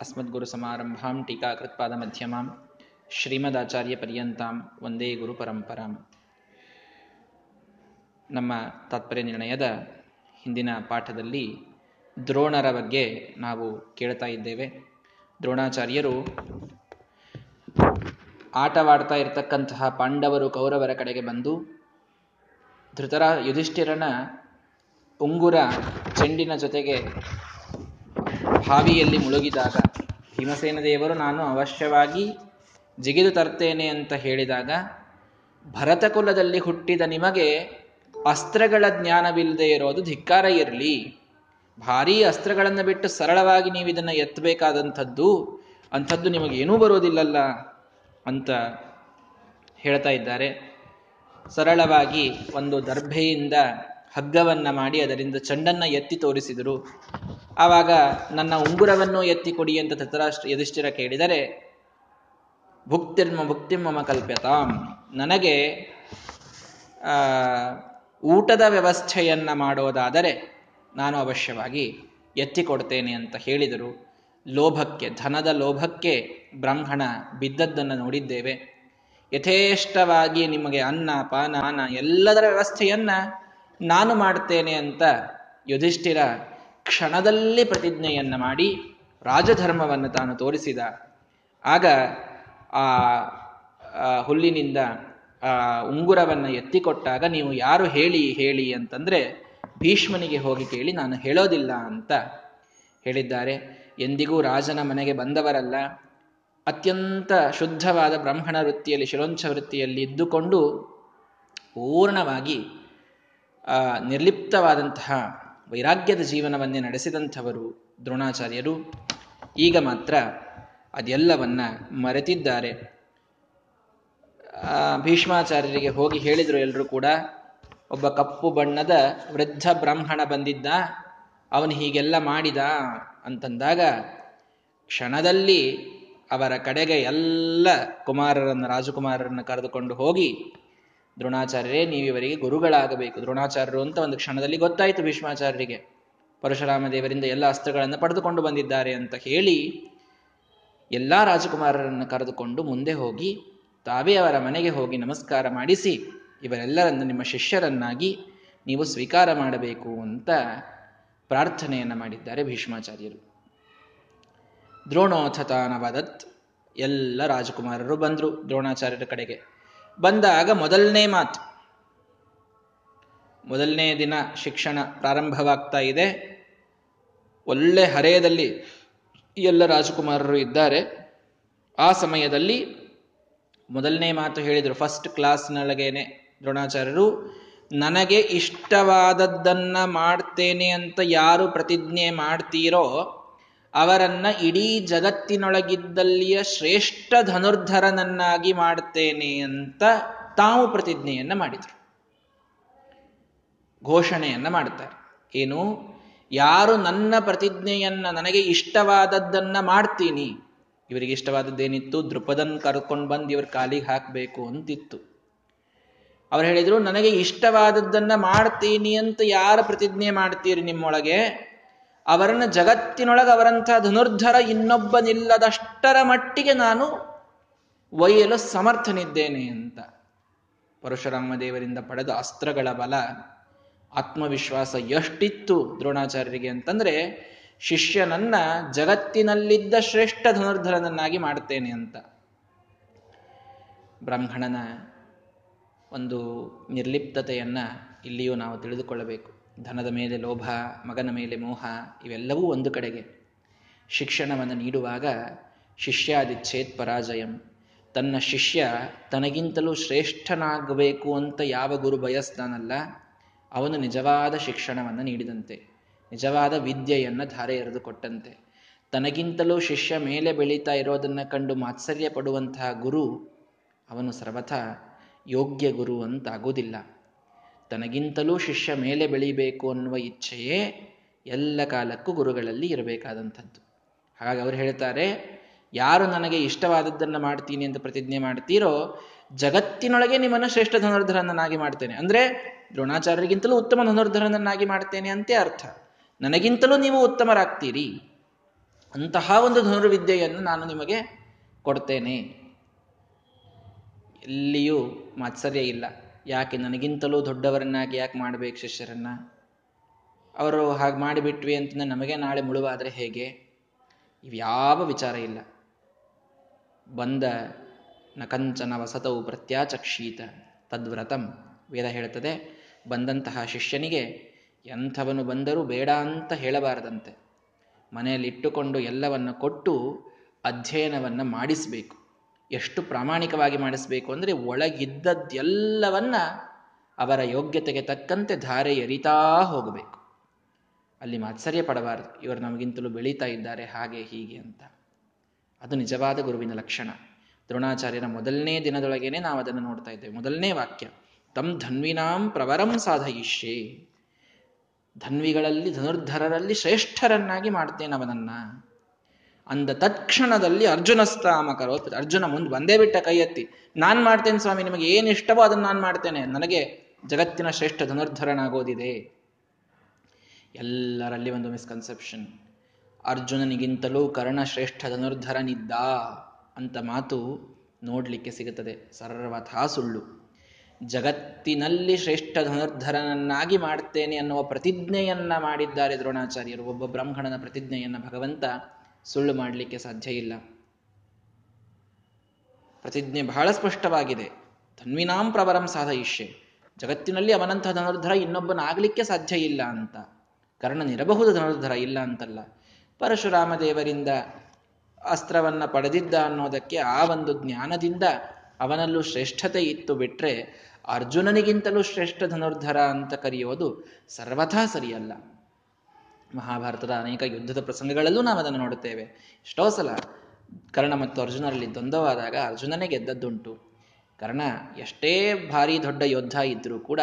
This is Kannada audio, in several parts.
अस्मद्गुरुसमारम्भां टीकाकृत्पादमध्यमां ಶ್ರೀಮದಾಚಾರ್ಯ ಒಂದೇ ಗುರು ಪರಂಪರಾಂ ನಮ್ಮ ತಾತ್ಪರ್ಯ ನಿರ್ಣಯದ ಹಿಂದಿನ ಪಾಠದಲ್ಲಿ ದ್ರೋಣರ ಬಗ್ಗೆ ನಾವು ಕೇಳ್ತಾ ಇದ್ದೇವೆ ದ್ರೋಣಾಚಾರ್ಯರು ಆಟವಾಡ್ತಾ ಇರತಕ್ಕಂತಹ ಪಾಂಡವರು ಕೌರವರ ಕಡೆಗೆ ಬಂದು ಧೃತರ ಯುಧಿಷ್ಠಿರನ ಉಂಗುರ ಚೆಂಡಿನ ಜೊತೆಗೆ ಬಾವಿಯಲ್ಲಿ ಮುಳುಗಿದಾಗ, ಭೀಮಸೇನ ದೇವರು ನಾನು ಅವಶ್ಯವಾಗಿ ಜಿಗಿದು ತರ್ತೇನೆ ಅಂತ ಹೇಳಿದಾಗ, ಭರತಕುಲದಲ್ಲಿ ಹುಟ್ಟಿದ ನಿಮಗೆ ಅಸ್ತ್ರಗಳ ಜ್ಞಾನವಿಲ್ಲದೆ ಇರೋದು ಧಿಕ್ಕಾರ ಇರಲಿ. ಭಾರೀ ಅಸ್ತ್ರಗಳನ್ನು ಬಿಟ್ಟು ಸರಳವಾಗಿ ನೀವು ಇದನ್ನು ಎತ್ತಬೇಕಾದಂಥದ್ದು, ಅಂಥದ್ದು ನಿಮಗೇನೂ ಬರೋದಿಲ್ಲಲ್ಲ ಅಂತ ಹೇಳ್ತಾ ಇದ್ದಾರೆ. ಸರಳವಾಗಿ ಒಂದು ದರ್ಭೆಯಿಂದ ಹಗ್ಗವನ್ನ ಮಾಡಿ ಅದರಿಂದ ಚಂಡನ್ನ ಎತ್ತಿ ತೋರಿಸಿದರು. ಆವಾಗ ನನ್ನ ಉಂಗುರವನ್ನು ಎತ್ತಿ ಕೊಡಿ ಅಂತ ಧೃತರಾಷ್ಟ್ರ ಯುಧಿಷ್ಠಿರ ಕೇಳಿದರೆ, ಭುಕ್ತಿರ್ಮ ಭುಕ್ತಿಮ್ಮ ಕಲ್ಪ್ಯತಾಂ. ನನಗೆ ಊಟದ ವ್ಯವಸ್ಥೆಯನ್ನ ಮಾಡೋದಾದರೆ ನಾನು ಅವಶ್ಯವಾಗಿ ಎತ್ತಿಕೊಡ್ತೇನೆ ಅಂತ ಹೇಳಿದರು. ಲೋಭಕ್ಕೆ, ಧನದ ಲೋಭಕ್ಕೆ ಬ್ರಾಹ್ಮಣ ಬಿದ್ದದ್ದನ್ನು ನೋಡಿದ್ದೇವೆ. ಯಥೇಷ್ಟವಾಗಿ ನಿಮಗೆ ಅನ್ನ, ಪಾನ ಎಲ್ಲದರ ವ್ಯವಸ್ಥೆಯನ್ನ ನಾನು ಮಾಡ್ತೇನೆ ಅಂತ ಯುಧಿಷ್ಠಿರ ಕ್ಷಣದಲ್ಲಿ ಪ್ರತಿಜ್ಞೆಯನ್ನು ಮಾಡಿ ರಾಜಧರ್ಮವನ್ನು ತಾನು ತೋರಿಸಿದ. ಆಗ ಆ, ಹುಲ್ಲಿನಿಂದ, ಆ, ಉಂಗುರವನ್ನು ಎತ್ತಿಕೊಟ್ಟಾಗ ನೀವು ಯಾರು ಹೇಳಿ ಹೇಳಿ ಅಂತಂದ್ರೆ ಭೀಷ್ಮನಿಗೆ ಹೋಗಿ ಕೇಳಿ ನಾನು ಹೇಳೋದಿಲ್ಲ ಅಂತ ಹೇಳಿದ್ದಾರೆ. ಎಂದಿಗೂ ರಾಜನ ಮನೆಗೆ ಬಂದವರಲ್ಲ. ಅತ್ಯಂತ ಶುದ್ಧವಾದ ಬ್ರಾಹ್ಮಣ ವೃತ್ತಿಯಲ್ಲಿ, ಶಿರೋಂಚ ವೃತ್ತಿಯಲ್ಲಿ ಇದ್ದುಕೊಂಡು ಪೂರ್ಣವಾಗಿ ನಿರ್ಲಿಪ್ತವಾದಂತಹ ವೈರಾಗ್ಯದ ಜೀವನವನ್ನೇ ನಡೆಸಿದಂಥವರು ದ್ರೋಣಾಚಾರ್ಯರು. ಈಗ ಮಾತ್ರ ಅದೆಲ್ಲವನ್ನ ಮರೆತಿದ್ದಾರೆ. ಭೀಷ್ಮಾಚಾರ್ಯರಿಗೆ ಹೋಗಿ ಹೇಳಿದರು ಎಲ್ಲರೂ ಕೂಡ, ಒಬ್ಬ ಕಪ್ಪು ಬಣ್ಣದ ವೃದ್ಧ ಬ್ರಾಹ್ಮಣ ಬಂದಿದ್ದ, ಅವನು ಹೀಗೆಲ್ಲ ಮಾಡಿದ ಅಂತಂದಾಗ ಕ್ಷಣದಲ್ಲಿ ಅವರ ಕಡೆಗೆ ಎಲ್ಲ ಕುಮಾರರನ್ನು, ರಾಜಕುಮಾರರನ್ನು ಕರೆದುಕೊಂಡು ಹೋಗಿ ದ್ರೋಣಾಚಾರ್ಯರೇ, ನೀವಿವರಿಗೆ ಗುರುಗಳಾಗಬೇಕು. ದ್ರೋಣಾಚಾರ್ಯರು ಅಂತ ಒಂದು ಕ್ಷಣದಲ್ಲಿ ಗೊತ್ತಾಯಿತು ಭೀಷ್ಮಾಚಾರ್ಯರಿಗೆ. ಪರಶುರಾಮ ದೇವರಿಂದ ಎಲ್ಲ ಅಸ್ತ್ರಗಳನ್ನು ಪಡೆದುಕೊಂಡು ಬಂದಿದ್ದಾರೆ ಅಂತ ಹೇಳಿ ಎಲ್ಲ ರಾಜಕುಮಾರರನ್ನು ಕರೆದುಕೊಂಡು ಮುಂದೆ ಹೋಗಿ ತಾವೇ ಅವರ ಮನೆಗೆ ಹೋಗಿ ನಮಸ್ಕಾರ ಮಾಡಿಸಿ, ಇವರೆಲ್ಲರನ್ನು ನಿಮ್ಮ ಶಿಷ್ಯರನ್ನಾಗಿ ನೀವು ಸ್ವೀಕಾರ ಮಾಡಬೇಕು ಅಂತ ಪ್ರಾರ್ಥನೆಯನ್ನು ಮಾಡಿದ್ದಾರೆ ಭೀಷ್ಮಾಚಾರ್ಯರು. ದ್ರೋಣೋಥತಾನವದತ್ ಎಲ್ಲ ರಾಜಕುಮಾರರು ಬಂದರು. ದ್ರೋಣಾಚಾರ್ಯರ ಕಡೆಗೆ ಬಂದಾಗ ಮೊದಲನೇ ಮಾತು. ಮೊದಲನೇ ದಿನ ಶಿಕ್ಷಣ ಪ್ರಾರಂಭವಾಗ್ತಾ ಇದೆ. ಒಳ್ಳೆ ಹರೆಯದಲ್ಲಿ ಎಲ್ಲ ರಾಜಕುಮಾರರು ಇದ್ದಾರೆ. ಆ ಸಮಯದಲ್ಲಿ ಮೊದಲನೇ ಮಾತು ಹೇಳಿದರು ಫಸ್ಟ್ ಕ್ಲಾಸ್ನೊಳಗೇನೆ ದ್ರೋಣಾಚಾರ್ಯರು, ನನಗೆ ಇಷ್ಟವಾದದ್ದನ್ನ ಮಾಡ್ತೇನೆ ಅಂತ ಯಾರು ಪ್ರತಿಜ್ಞೆ ಮಾಡ್ತೀರೋ ಅವರನ್ನ ಇಡೀ ಜಗತ್ತಿನೊಳಗಿದ್ದಲ್ಲಿಯ ಶ್ರೇಷ್ಠ ಧನುರ್ಧರನನ್ನಾಗಿ ಮಾಡ್ತೇನೆ ಅಂತ ತಾವು ಪ್ರತಿಜ್ಞೆಯನ್ನ ಮಾಡಿದರು. ಘೋಷಣೆಯನ್ನ ಮಾಡ್ತಾರೆ. ಏನು? ಯಾರು ನನ್ನ ಪ್ರತಿಜ್ಞೆಯನ್ನ ನನಗೆ ಇಷ್ಟವಾದದ್ದನ್ನ ಮಾಡ್ತೀನಿ. ಇವರಿಗೆ ಇಷ್ಟವಾದದ್ದೇನಿತ್ತು? ದೃಪದನ್ ಕರ್ಕೊಂಡು ಬಂದು ಇವ್ರ ಕಾಲಿಗೆ ಹಾಕಬೇಕು ಅಂತಿತ್ತು. ಅವ್ರು ಹೇಳಿದ್ರು, ನನಗೆ ಇಷ್ಟವಾದದ್ದನ್ನ ಮಾಡ್ತೀನಿ ಅಂತ ಯಾರು ಪ್ರತಿಜ್ಞೆ ಮಾಡ್ತೀರಿ ನಿಮ್ಮೊಳಗೆ? ಅವರನ್ನ ಜಗತ್ತಿನೊಳಗೆ ಅವರಂಥ ಧನುರ್ಧರ ಇನ್ನೊಬ್ಬನಿಲ್ಲದಷ್ಟರ ಮಟ್ಟಿಗೆ ನಾನು ಒಯ್ಯಲು ಸಮರ್ಥನಿದ್ದೇನೆ ಅಂತ. ಪರಶುರಾಮ ದೇವರಿಂದ ಪಡೆದ ಅಸ್ತ್ರಗಳ ಬಲ, ಆತ್ಮವಿಶ್ವಾಸ ಎಷ್ಟಿತ್ತು ದ್ರೋಣಾಚಾರ್ಯರಿಗೆ ಅಂತಂದ್ರೆ, ಶಿಷ್ಯನನ್ನ ಜಗತ್ತಿನಲ್ಲಿದ್ದ ಶ್ರೇಷ್ಠ ಧನುರ್ಧರನನ್ನಾಗಿ ಮಾಡ್ತೇನೆ ಅಂತ. ಬ್ರಾಹ್ಮಣನ ಒಂದು ನಿರ್ಲಿಪ್ತತೆಯನ್ನ ಇಲ್ಲಿಯೂ ನಾವು ತಿಳಿದುಕೊಳ್ಳಬೇಕು. ಧನದ ಮೇಲೆ ಲೋಭ, ಮಗನ ಮೇಲೆ ಮೋಹ, ಇವೆಲ್ಲವೂ ಒಂದು ಕಡೆಗೆ. ಶಿಕ್ಷಣವನ್ನು ನೀಡುವಾಗ ಶಿಷ್ಯಾದಿಚ್ಛೇತ್ ಪರಾಜಯಂ. ತನ್ನ ಶಿಷ್ಯ ತನಗಿಂತಲೂ ಶ್ರೇಷ್ಠನಾಗಬೇಕು ಅಂತ ಯಾವ ಗುರು ಬಯಸ್ತಾನಲ್ಲ ಅವನು ನಿಜವಾದ ಶಿಕ್ಷಣವನ್ನು ನೀಡಿದಂತೆ, ನಿಜವಾದ ವಿದ್ಯೆಯನ್ನು ಧಾರೆ ಎರೆದು ಕೊಟ್ಟಂತೆ. ತನಗಿಂತಲೂ ಶಿಷ್ಯ ಮೇಲೆ ಬೆಳೀತಾ ಇರೋದನ್ನು ಕಂಡು ಮಾತ್ಸರ್ಯ ಪಡುವಂತಹ ಗುರು ಅವನು ಸರ್ವಥ ಯೋಗ್ಯ ಗುರು ಅಂತಾಗೋದಿಲ್ಲ ತನಗಿಂತಲೂ ಶಿಷ್ಯ ಮೇಲೆ ಬೆಳೀಬೇಕು ಅನ್ನುವ ಇಚ್ಛೆಯೇ ಎಲ್ಲ ಕಾಲಕ್ಕೂ ಗುರುಗಳಲ್ಲಿ ಇರಬೇಕಾದಂಥದ್ದು. ಹಾಗಾಗಿ ಅವರು ಹೇಳ್ತಾರೆ, ಯಾರು ನನಗೆ ಇಷ್ಟವಾದದ್ದನ್ನು ಮಾಡ್ತೀನಿ ಅಂತ ಪ್ರತಿಜ್ಞೆ ಮಾಡ್ತೀರೋ, ಜಗತ್ತಿನೊಳಗೆ ನಿಮ್ಮನ್ನು ಶ್ರೇಷ್ಠ ಧನುರ್ಧರನನ್ನಾಗಿ ಮಾಡ್ತೇನೆ. ಅಂದರೆ ದ್ರೋಣಾಚಾರ್ಯರಿಗಿಂತಲೂ ಉತ್ತಮ ಧನುರ್ಧರನನ್ನಾಗಿ ಮಾಡ್ತೇನೆ ಅಂತೆ ಅರ್ಥ. ನನಗಿಂತಲೂ ನೀವು ಉತ್ತಮರಾಗ್ತೀರಿ. ಅಂತಹ ಒಂದು ಧನುರ್ವಿದ್ಯೆಯನ್ನು ನಾನು ನಿಮಗೆ ಕೊಡ್ತೇನೆ. ಎಲ್ಲಿಯೂ ಮಾತ್ಸರ್ಯ ಇಲ್ಲ. ಯಾಕೆ ನನಗಿಂತಲೂ ದೊಡ್ಡವರನ್ನಾಗಿ ಯಾಕೆ ಮಾಡಬೇಕು ಶಿಷ್ಯರನ್ನ? ಅವರು ಹಾಗೆ ಮಾಡಿಬಿಟ್ವಿ ಅಂತಂದ್ರೆ ನಮಗೆ ನಾಳೆ ಮುಳುವಾದರೆ ಹೇಗೆ? ಇವ್ಯಾವ ವಿಚಾರ ಇಲ್ಲ. ಬಂದ ನಕಂಚನ ವಸತವು ಪ್ರತ್ಯಾಚಕ್ಷೀತ ತದ್ವ್ರತಂ ವೇದ ಹೇಳ್ತದೆ, ಬಂದಂತಹ ಶಿಷ್ಯನಿಗೆ ಎಂಥವನು ಬಂದರೂ ಬೇಡ ಅಂತ ಹೇಳಬಾರದಂತೆ. ಮನೆಯಲ್ಲಿಟ್ಟುಕೊಂಡು ಎಲ್ಲವನ್ನು ಕೊಟ್ಟು ಅಧ್ಯಯನವನ್ನು ಮಾಡಿಸಬೇಕು. ಎಷ್ಟು ಪ್ರಾಮಾಣಿಕವಾಗಿ ಮಾಡಿಸಬೇಕು ಅಂದರೆ ಒಳಗಿದ್ದದ್ದೆಲ್ಲವನ್ನ ಅವರ ಯೋಗ್ಯತೆಗೆ ತಕ್ಕಂತೆ ಧಾರೆ ಎರಿತಾ ಹೋಗಬೇಕು. ಅಲ್ಲಿ ಮಾತ್ಸರ್ಯ ಪಡಬಾರದು. ಇವರು ನಮಗಿಂತಲೂ ಬೆಳೀತಾ ಇದ್ದಾರೆ ಹಾಗೆ ಹೀಗೆ ಅಂತ. ಅದು ನಿಜವಾದ ಗುರುವಿನ ಲಕ್ಷಣ. ದ್ರೋಣಾಚಾರ್ಯರ ಮೊದಲನೇ ದಿನದೊಳಗೇನೆ ನಾವು ಅದನ್ನು ನೋಡ್ತಾ ಇದ್ದೇವೆ. ಮೊದಲನೇ ವಾಕ್ಯ, ತಮ್ ಧನ್ವಿನಾಂ ಪ್ರವರಂ ಸಾಧಯಿಷ್ಯೆ. ಧನ್ವಿಗಳಲ್ಲಿ ಧನುರ್ಧರರಲ್ಲಿ ಶ್ರೇಷ್ಠರನ್ನಾಗಿ ಮಾಡ್ತೇನೆ ಅವನನ್ನ. ಅಂದ ತತ್ಕ್ಷಣದಲ್ಲಿ ಅರ್ಜುನಸ್ತಾಮ ಕರೋತ್, ಅರ್ಜುನ ಮುಂದೆ ಬಂದೇ ಬಿಟ್ಟ ಕೈ ಎತ್ತಿ ನಾನು ಮಾಡ್ತೇನೆ ಸ್ವಾಮಿ, ನಿಮಗೆ ಏನು ಇಷ್ಟವೋ ಅದನ್ನು ನಾನು ಮಾಡ್ತೇನೆ, ನನಗೆ ಜಗತ್ತಿನ ಶ್ರೇಷ್ಠ ಧನುರ್ಧರನಾಗೋದಿದೆ. ಎಲ್ಲರಲ್ಲಿ ಒಂದು ಮಿಸ್ಕನ್ಸೆಪ್ಷನ್ ಅರ್ಜುನನಿಗಿಂತಲೂ ಕರ್ಣ ಶ್ರೇಷ್ಠ ಧನುರ್ಧರನಿದ್ದ ಅಂತ ಮಾತು ನೋಡಲಿಕ್ಕೆ ಸಿಗುತ್ತದೆ, ಸರ್ವಥಾ ಸುಳ್ಳು. ಜಗತ್ತಿನಲ್ಲಿ ಶ್ರೇಷ್ಠ ಧನುರ್ಧರನನ್ನಾಗಿ ಮಾಡ್ತೇನೆ ಅನ್ನುವ ಪ್ರತಿಜ್ಞೆಯನ್ನ ಮಾಡಿದ್ದಾರೆ ದ್ರೋಣಾಚಾರ್ಯರು, ಒಬ್ಬ ಬ್ರಾಹ್ಮಣನ ಪ್ರತಿಜ್ಞೆಯನ್ನು ಭಗವಂತ ಸುಳ್ಳು ಮಾಡಲಿಕ್ಕೆ ಸಾಧ್ಯ ಇಲ್ಲ. ಪ್ರತಿಜ್ಞೆ ಬಹಳ ಸ್ಪಷ್ಟವಾಗಿದೆ. ತನ್ವಿನಾಂ ಪ್ರವರಂ ಸಾಧಯಿಷ್ಯೆ. ಜಗತ್ತಿನಲ್ಲಿ ಅವನಂತಹ ಧನುರ್ಧರ ಇನ್ನೊಬ್ಬನಾಗಲಿಕ್ಕೆ ಸಾಧ್ಯ ಇಲ್ಲ ಅಂತ. ಕರ್ಣನಿರಬಹುದು ಧನುರ್ಧರ ಇಲ್ಲ ಅಂತಲ್ಲ. ಪರಶುರಾಮ ದೇವರಿಂದ ಅಸ್ತ್ರವನ್ನ ಪಡೆದಿದ್ದ ಅನ್ನೋದಕ್ಕೆ ಆ ಒಂದು ಜ್ಞಾನದಿಂದ ಅವನಲ್ಲೂ ಶ್ರೇಷ್ಠತೆ ಇತ್ತು ಬಿಟ್ರೆ ಅರ್ಜುನನಿಗಿಂತಲೂ ಶ್ರೇಷ್ಠ ಧನುರ್ಧರ ಅಂತ ಕರೆಯೋದು ಸರ್ವಥಾ ಸರಿಯಲ್ಲ. ಮಹಾಭಾರತದ ಅನೇಕ ಯುದ್ಧದ ಪ್ರಸಂಗಗಳಲ್ಲೂ ನಾವು ಅದನ್ನು ನೋಡುತ್ತೇವೆ. ಎಷ್ಟೋ ಸಲ ಕರ್ಣ ಮತ್ತು ಅರ್ಜುನರಲ್ಲಿ ದ್ವಂದ್ವವಾದಾಗ ಅರ್ಜುನನೇ ಗೆದ್ದದ್ದುಂಟು. ಕರ್ಣ ಎಷ್ಟೇ ಭಾರಿ ದೊಡ್ಡ ಯೋದ್ಧ ಇದ್ದರೂ ಕೂಡ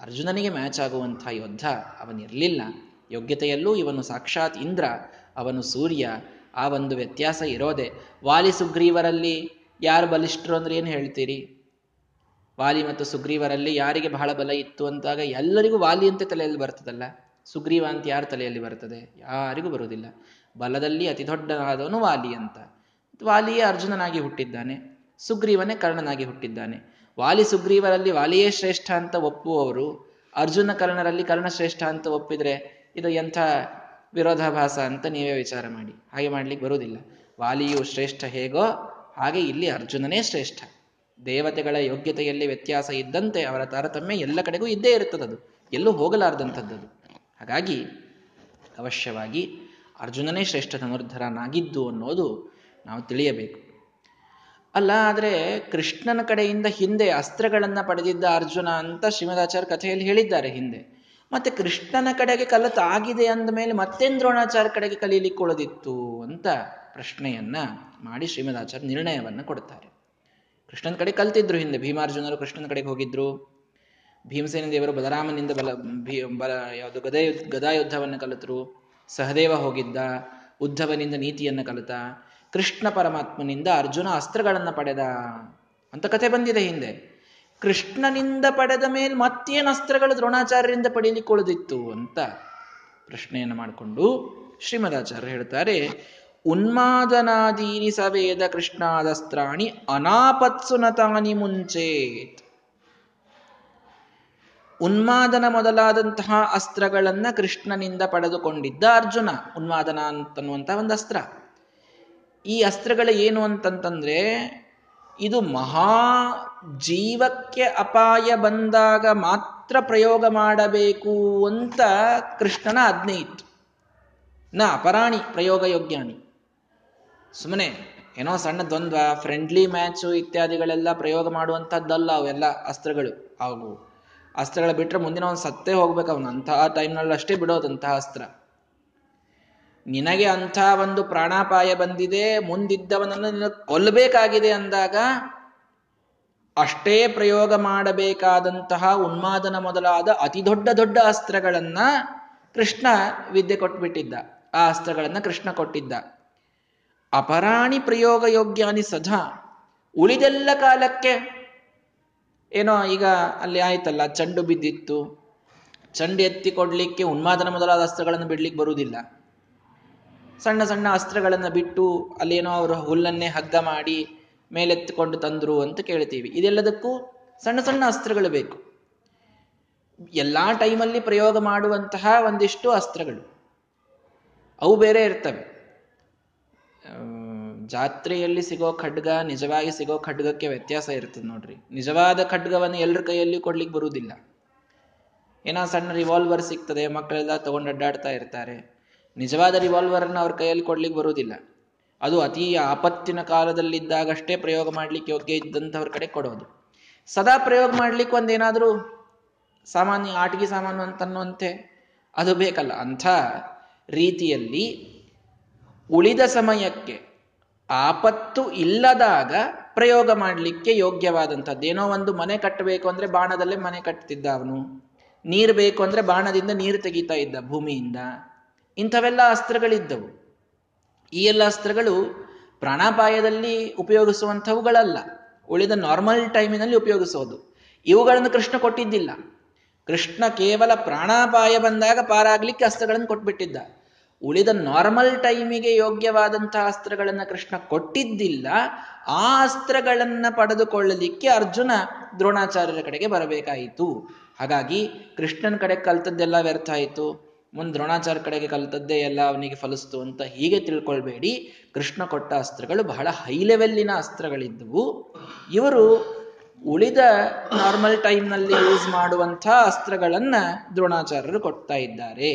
ಅರ್ಜುನನಿಗೆ ಮ್ಯಾಚ್ ಆಗುವಂಥ ಯೋದ್ಧ ಅವನಿರಲಿಲ್ಲ. ಯೋಗ್ಯತೆಯಲ್ಲೂ ಇವನು ಸಾಕ್ಷಾತ್ ಇಂದ್ರ, ಅವನು ಸೂರ್ಯ, ಆ ಒಂದು ವ್ಯತ್ಯಾಸ ಇರೋದೆ. ವಾಲಿ ಸುಗ್ರೀವರಲ್ಲಿ ಯಾರು ಬಲಿಷ್ಠರು ಅಂದ್ರೆ ಏನು ಹೇಳ್ತೀರಿ? ವಾಲಿ ಮತ್ತು ಸುಗ್ರೀವರಲ್ಲಿ ಯಾರಿಗೆ ಬಹಳ ಬಲ ಇತ್ತು ಅಂತಾಗ ಎಲ್ಲರಿಗೂ ವಾಲಿ ಅಂತ ತಲೆಯಲ್ಲಿ ಬರ್ತದಲ್ಲ. ಸುಗ್ರೀವ ಅಂತ ಯಾರ ತಲೆಯಲ್ಲಿ ಬರ್ತದೆ ಯಾರಿಗೂ ಬರುವುದಿಲ್ಲ. ಬಲದಲ್ಲಿ ಅತಿ ದೊಡ್ಡನಾದವನು ವಾಲಿ ಅಂತ. ವಾಲಿಯೇ ಅರ್ಜುನನಾಗಿ ಹುಟ್ಟಿದ್ದಾನೆ. ಸುಗ್ರೀವನೇ ಕರ್ಣನಾಗಿ ಹುಟ್ಟಿದ್ದಾನೆ. ವಾಲಿ ಸುಗ್ರೀವರಲ್ಲಿ ವಾಲಿಯೇ ಶ್ರೇಷ್ಠ ಅಂತ ಒಪ್ಪುವವರು. ಅರ್ಜುನ ಕರ್ಣರಲ್ಲಿ ಕರ್ಣ ಶ್ರೇಷ್ಠ ಅಂತ ಒಪ್ಪಿದ್ರೆ ಇದು ಎಂಥ ವಿರೋಧಾಭಾಸ ಅಂತ ನೀವೇ ವಿಚಾರ ಮಾಡಿ. ಹಾಗೆ ಮಾಡ್ಲಿಕ್ಕೆ ಬರುವುದಿಲ್ಲ. ವಾಲಿಯು ಶ್ರೇಷ್ಠ ಹೇಗೋ ಹಾಗೆ ಇಲ್ಲಿ ಅರ್ಜುನನೇ ಶ್ರೇಷ್ಠ. ದೇವತೆಗಳ ಯೋಗ್ಯತೆಯಲ್ಲಿ ವ್ಯತ್ಯಾಸ ಇದ್ದಂತೆ ಅವರ ತಾರತಮ್ಯ ಎಲ್ಲ ಕಡೆಗೂ ಇದ್ದೇ ಇರುತ್ತದದು. ಎಲ್ಲೂ ಹೋಗಲಾರ್ದಂಥದ್ದು ಹಾಗಾಗಿ ಅವಶ್ಯವಾಗಿ ಅರ್ಜುನನೇ ಶ್ರೇಷ್ಠ ಧನುರ್ಧರನಾಗಿದ್ದು ಅನ್ನೋದು ನಾವು ತಿಳಿಯಬೇಕು. ಅಲ್ಲ, ಆದರೆ ಕೃಷ್ಣನ ಕಡೆಯಿಂದ ಹಿಂದೆ ಅಸ್ತ್ರಗಳನ್ನು ಪಡೆದಿದ್ದ ಅರ್ಜುನ ಅಂತ ಶ್ರೀಮದಾಚಾರ್ಯ ಕಥೆಯಲ್ಲಿ ಹೇಳಿದ್ದಾರೆ ಹಿಂದೆ. ಮತ್ತೆ ಕೃಷ್ಣನ ಕಡೆಗೆ ಕಲತಾಗಿದೆ ಅಂದ ಮೇಲೆ ಮತ್ತೆ ದ್ರೋಣಾಚಾರ್ಯ ಕಡೆಗೆ ಕಲೀಲಿಕ್ಕೆ ಉಳಿದಿತ್ತು ಅಂತ ಪ್ರಶ್ನೆಯನ್ನ ಮಾಡಿ ಶ್ರೀಮದಾಚಾರ್ಯ ನಿರ್ಣಯವನ್ನ ಕೊಡ್ತಾರೆ. ಕೃಷ್ಣನ ಕಡೆ ಕಲ್ತಿದ್ರು ಹಿಂದೆ, ಭೀಮಾರ್ಜುನರು ಕೃಷ್ಣನ ಕಡೆಗೆ ಹೋಗಿದ್ರು. ಭೀಮಸೇನ ದೇವರು ಬಲರಾಮನಿಂದ ಬಲ, ಭೀ, ಬಲ, ಯಾವುದು ಗದಾ ಯುದ್ಧವನ್ನು ಕಲಿತರು, ಸಹದೇವ ಹೋಗಿದ್ದ, ಉದ್ಧವನಿಂದ ನೀತಿಯನ್ನು ಕಲಿತ, ಕೃಷ್ಣ ಪರಮಾತ್ಮನಿಂದ ಅರ್ಜುನ ಅಸ್ತ್ರಗಳನ್ನು ಪಡೆದ ಅಂತ ಕಥೆ ಬಂದಿದೆ ಹಿಂದೆ. ಕೃಷ್ಣನಿಂದ ಪಡೆದ ಮೇಲೆ ಮತ್ತೇನು ಅಸ್ತ್ರಗಳು ದ್ರೋಣಾಚಾರ್ಯರಿಂದ ಪಡೀಲಿಕ್ಕೆ ಉಳಿದಿತ್ತು ಅಂತ ಪ್ರಶ್ನೆಯನ್ನು ಮಾಡಿಕೊಂಡು ಶ್ರೀಮದಾಚಾರ್ಯ ಹೇಳ್ತಾರೆ, ಉನ್ಮಾದನಾದೀನಿ ಸವೇದ ಕೃಷ್ಣಾದಸ್ತ್ರಾಣಿ ಅನಾಪತ್ಸುನತಾನಿ ಮುಂಚೇತ್. ಉನ್ಮಾದನ ಮೊದಲಾದಂತಹ ಅಸ್ತ್ರಗಳನ್ನು ಕೃಷ್ಣನಿಂದ ಪಡೆದುಕೊಂಡಿದ್ದ ಅರ್ಜುನ. ಉನ್ಮಾದನ ಅಂತನ್ನುವಂತಹ ಒಂದು ಅಸ್ತ್ರ. ಈ ಅಸ್ತ್ರಗಳು ಏನು ಅಂತಂತಂದ್ರೆ, ಇದು ಮಹಾ ಜೀವಕ್ಕೆ ಅಪಾಯ ಬಂದಾಗ ಮಾತ್ರ ಪ್ರಯೋಗ ಮಾಡಬೇಕು ಅಂತ ಕೃಷ್ಣನ ಆಜ್ಞೆ ಇತ್ತು. ನ ಅಪರಾಣಿ ಪ್ರಯೋಗ ಯೋಗ್ಯಾಣಿ ಸುಮ್ಮನೆ ಏನೋ ಸಣ್ಣ ದ್ವಂದ್ವ ಫ್ರೆಂಡ್ಲಿ ಮ್ಯಾಚು ಇತ್ಯಾದಿಗಳೆಲ್ಲ ಪ್ರಯೋಗ ಮಾಡುವಂಥದ್ದಲ್ಲ ಅವೆಲ್ಲ ಅಸ್ತ್ರಗಳು. ಅವು ಅಸ್ತ್ರಗಳ ಬಿಟ್ಟರೆ ಮುಂದಿನ ಒಂದು ಸತ್ತೇ ಹೋಗ್ಬೇಕು ಅವನು. ಅಂತಹ ಟೈಮ್ನಲ್ಲಿ ಅಷ್ಟೇ ಬಿಡೋದಂತಹ ಅಸ್ತ್ರ. ನಿನಗೆ ಅಂಥ ಒಂದು ಪ್ರಾಣಾಪಾಯ ಬಂದಿದೆ, ಮುಂದಿದ್ದವನನ್ನು ನಿನ್ನ ಕೊಲ್ಲಬೇಕಾಗಿದೆ ಅಂದಾಗ ಅಷ್ಟೇ ಪ್ರಯೋಗ ಮಾಡಬೇಕಾದಂತಹ ಉನ್ಮಾದನ ಮೊದಲಾದ ಅತಿ ದೊಡ್ಡ ದೊಡ್ಡ ಅಸ್ತ್ರಗಳನ್ನ ಕೃಷ್ಣ ವಿದ್ಯೆ ಕೊಟ್ಬಿಟ್ಟಿದ್ದ. ಆ ಅಸ್ತ್ರಗಳನ್ನ ಕೃಷ್ಣ ಕೊಟ್ಟಿದ್ದ. ಅಪರಾಣಿ ಪ್ರಯೋಗ ಯೋಗ್ಯಾನಿ ಸದಾ ಉಳಿದೆಲ್ಲ ಕಾಲಕ್ಕೆ ಏನೋ ಈಗ ಅಲ್ಲಿ ಆಯ್ತಲ್ಲ, ಚಂಡು ಬಿದ್ದಿತ್ತು. ಚಂಡು ಎತ್ತಿ ಕೊಡ್ಲಿಕ್ಕೆ ಉನ್ಮಾದನ ಮೊದಲಾದ ಅಸ್ತ್ರಗಳನ್ನು ಬಿಡ್ಲಿಕ್ಕೆ ಬರುವುದಿಲ್ಲ. ಸಣ್ಣ ಸಣ್ಣ ಅಸ್ತ್ರಗಳನ್ನು ಬಿಟ್ಟು ಅಲ್ಲೇನೋ ಅವರು ಹುಲ್ಲನ್ನೇ ಹಗ್ಗ ಮಾಡಿ ಮೇಲೆತ್ತಿಕೊಂಡು ತಂದ್ರು ಅಂತ ಕೇಳ್ತೀವಿ. ಇದೆಲ್ಲದಕ್ಕೂ ಸಣ್ಣ ಸಣ್ಣ ಅಸ್ತ್ರಗಳು ಬೇಕು. ಎಲ್ಲಾ ಟೈಮಲ್ಲಿ ಪ್ರಯೋಗ ಮಾಡುವಂತಹ ಒಂದಿಷ್ಟು ಅಸ್ತ್ರಗಳು. ಅವು ಬೇರೆ ಇರ್ತವೆ. ಜಾತ್ರೆಯಲ್ಲಿ ಸಿಗೋ ಖಡ್ಗ, ನಿಜವಾಗಿ ಸಿಗೋ ಖಡ್ಗಕ್ಕೆ ವ್ಯತ್ಯಾಸ ಇರ್ತದೆ ನೋಡ್ರಿ. ನಿಜವಾದ ಖಡ್ಗವನ್ನು ಎಲ್ಲರ ಕೈಯಲ್ಲಿ ಕೊಡ್ಲಿಕ್ಕೆ ಬರುವುದಿಲ್ಲ. ಏನೋ ಸಣ್ಣ ರಿವಾಲ್ವರ್ ಸಿಗ್ತದೆ, ಮಕ್ಕಳೆಲ್ಲ ತಗೊಂಡು ಅಡ್ಡಾಡ್ತಾ ಇರ್ತಾರೆ. ನಿಜವಾದ ರಿವಾಲ್ವರನ್ನು ಅವ್ರ ಕೈಯಲ್ಲಿ ಕೊಡ್ಲಿಕ್ಕೆ ಬರುವುದಿಲ್ಲ. ಅದು ಅತಿ ಆಪತ್ತಿನ ಕಾಲದಲ್ಲಿದ್ದಾಗಷ್ಟೇ ಪ್ರಯೋಗ ಮಾಡ್ಲಿಕ್ಕೆ ಯೋಗ್ಯ ಇದ್ದಂಥವ್ರ ಕಡೆ ಕೊಡೋದು. ಸದಾ ಪ್ರಯೋಗ ಮಾಡ್ಲಿಕ್ಕೆ ಒಂದೇನಾದ್ರೂ ಸಾಮಾನ್ಯ ಆಟಿಕೆ ಸಾಮಾನು ಅಂತನ್ನುವಂತೆ ಅದು ಬೇಕಲ್ಲ. ಅಂಥ ರೀತಿಯಲ್ಲಿ ಉಳಿದ ಸಮಯಕ್ಕೆ ಆಪತ್ತು ಇಲ್ಲದಾಗ ಪ್ರಯೋಗ ಮಾಡಲಿಕ್ಕೆ ಯೋಗ್ಯವಾದಂಥದ್ದು. ಏನೋ ಒಂದು ಮನೆ ಕಟ್ಟಬೇಕು ಅಂದ್ರೆ ಬಾಣದಲ್ಲೇ ಮನೆ ಕಟ್ತಿದ್ದ ಅವನು. ನೀರು ಬೇಕು ಅಂದ್ರೆ ಬಾಣದಿಂದ ನೀರು ತೆಗಿತಾ ಇದ್ದ ಭೂಮಿಯಿಂದ. ಇಂಥವೆಲ್ಲ ಅಸ್ತ್ರಗಳಿದ್ದವು. ಈ ಎಲ್ಲ ಅಸ್ತ್ರಗಳು ಪ್ರಾಣಾಪಾಯದಲ್ಲಿ ಉಪಯೋಗಿಸುವಂಥವುಗಳಲ್ಲ. ಉಳಿದ ನಾರ್ಮಲ್ ಟೈಮಿನಲ್ಲಿ ಉಪಯೋಗಿಸೋದು. ಇವುಗಳನ್ನು ಕೃಷ್ಣ ಕೊಟ್ಟಿದ್ದಿಲ್ಲ. ಕೃಷ್ಣ ಕೇವಲ ಪ್ರಾಣಾಪಾಯ ಬಂದಾಗ ಪಾರಾಗ್ಲಿಕ್ಕೆ ಅಸ್ತ್ರಗಳನ್ನು ಕೊಟ್ಬಿಟ್ಟಿದ್ದ. ಉಳಿದ ನಾರ್ಮಲ್ ಟೈಮಿಗೆ ಯೋಗ್ಯವಾದಂತಹ ಅಸ್ತ್ರಗಳನ್ನು ಕೃಷ್ಣ ಕೊಟ್ಟಿದ್ದಿಲ್ಲ, ಆ ಅಸ್ತ್ರಗಳನ್ನು ಪಡೆದುಕೊಳ್ಳಲಿಕ್ಕೆ ಅರ್ಜುನ ದ್ರೋಣಾಚಾರ್ಯರ ಕಡೆಗೆ ಬರಬೇಕಾಯಿತು. ಹಾಗಾಗಿ ಕೃಷ್ಣನ ಕಡೆ ಕಲ್ತದ್ದೆಲ್ಲ ವ್ಯರ್ಥ ಆಯಿತು ಮುಂದೆ ದ್ರೋಣಾಚಾರ್ಯ ಕಡೆಗೆ ಕಲ್ತದ್ದೇ ಎಲ್ಲ ಅವನಿಗೆ ಫಲಿಸ್ತು ಅಂತ ಹೀಗೆ ತಿಳ್ಕೊಳ್ಬೇಡಿ. ಕೃಷ್ಣ ಕೊಟ್ಟ ಅಸ್ತ್ರಗಳು ಬಹಳ ಹೈ ಲೆವೆಲ್ಲಿನ ಅಸ್ತ್ರಗಳಿದ್ದವು ಇವರು ಉಳಿದ ನಾರ್ಮಲ್ ಟೈಮ್ನಲ್ಲಿ ಯೂಸ್ ಮಾಡುವಂತಹ ಅಸ್ತ್ರಗಳನ್ನು ದ್ರೋಣಾಚಾರ್ಯರು ಕೊಡ್ತಾ ಇದ್ದಾರೆ.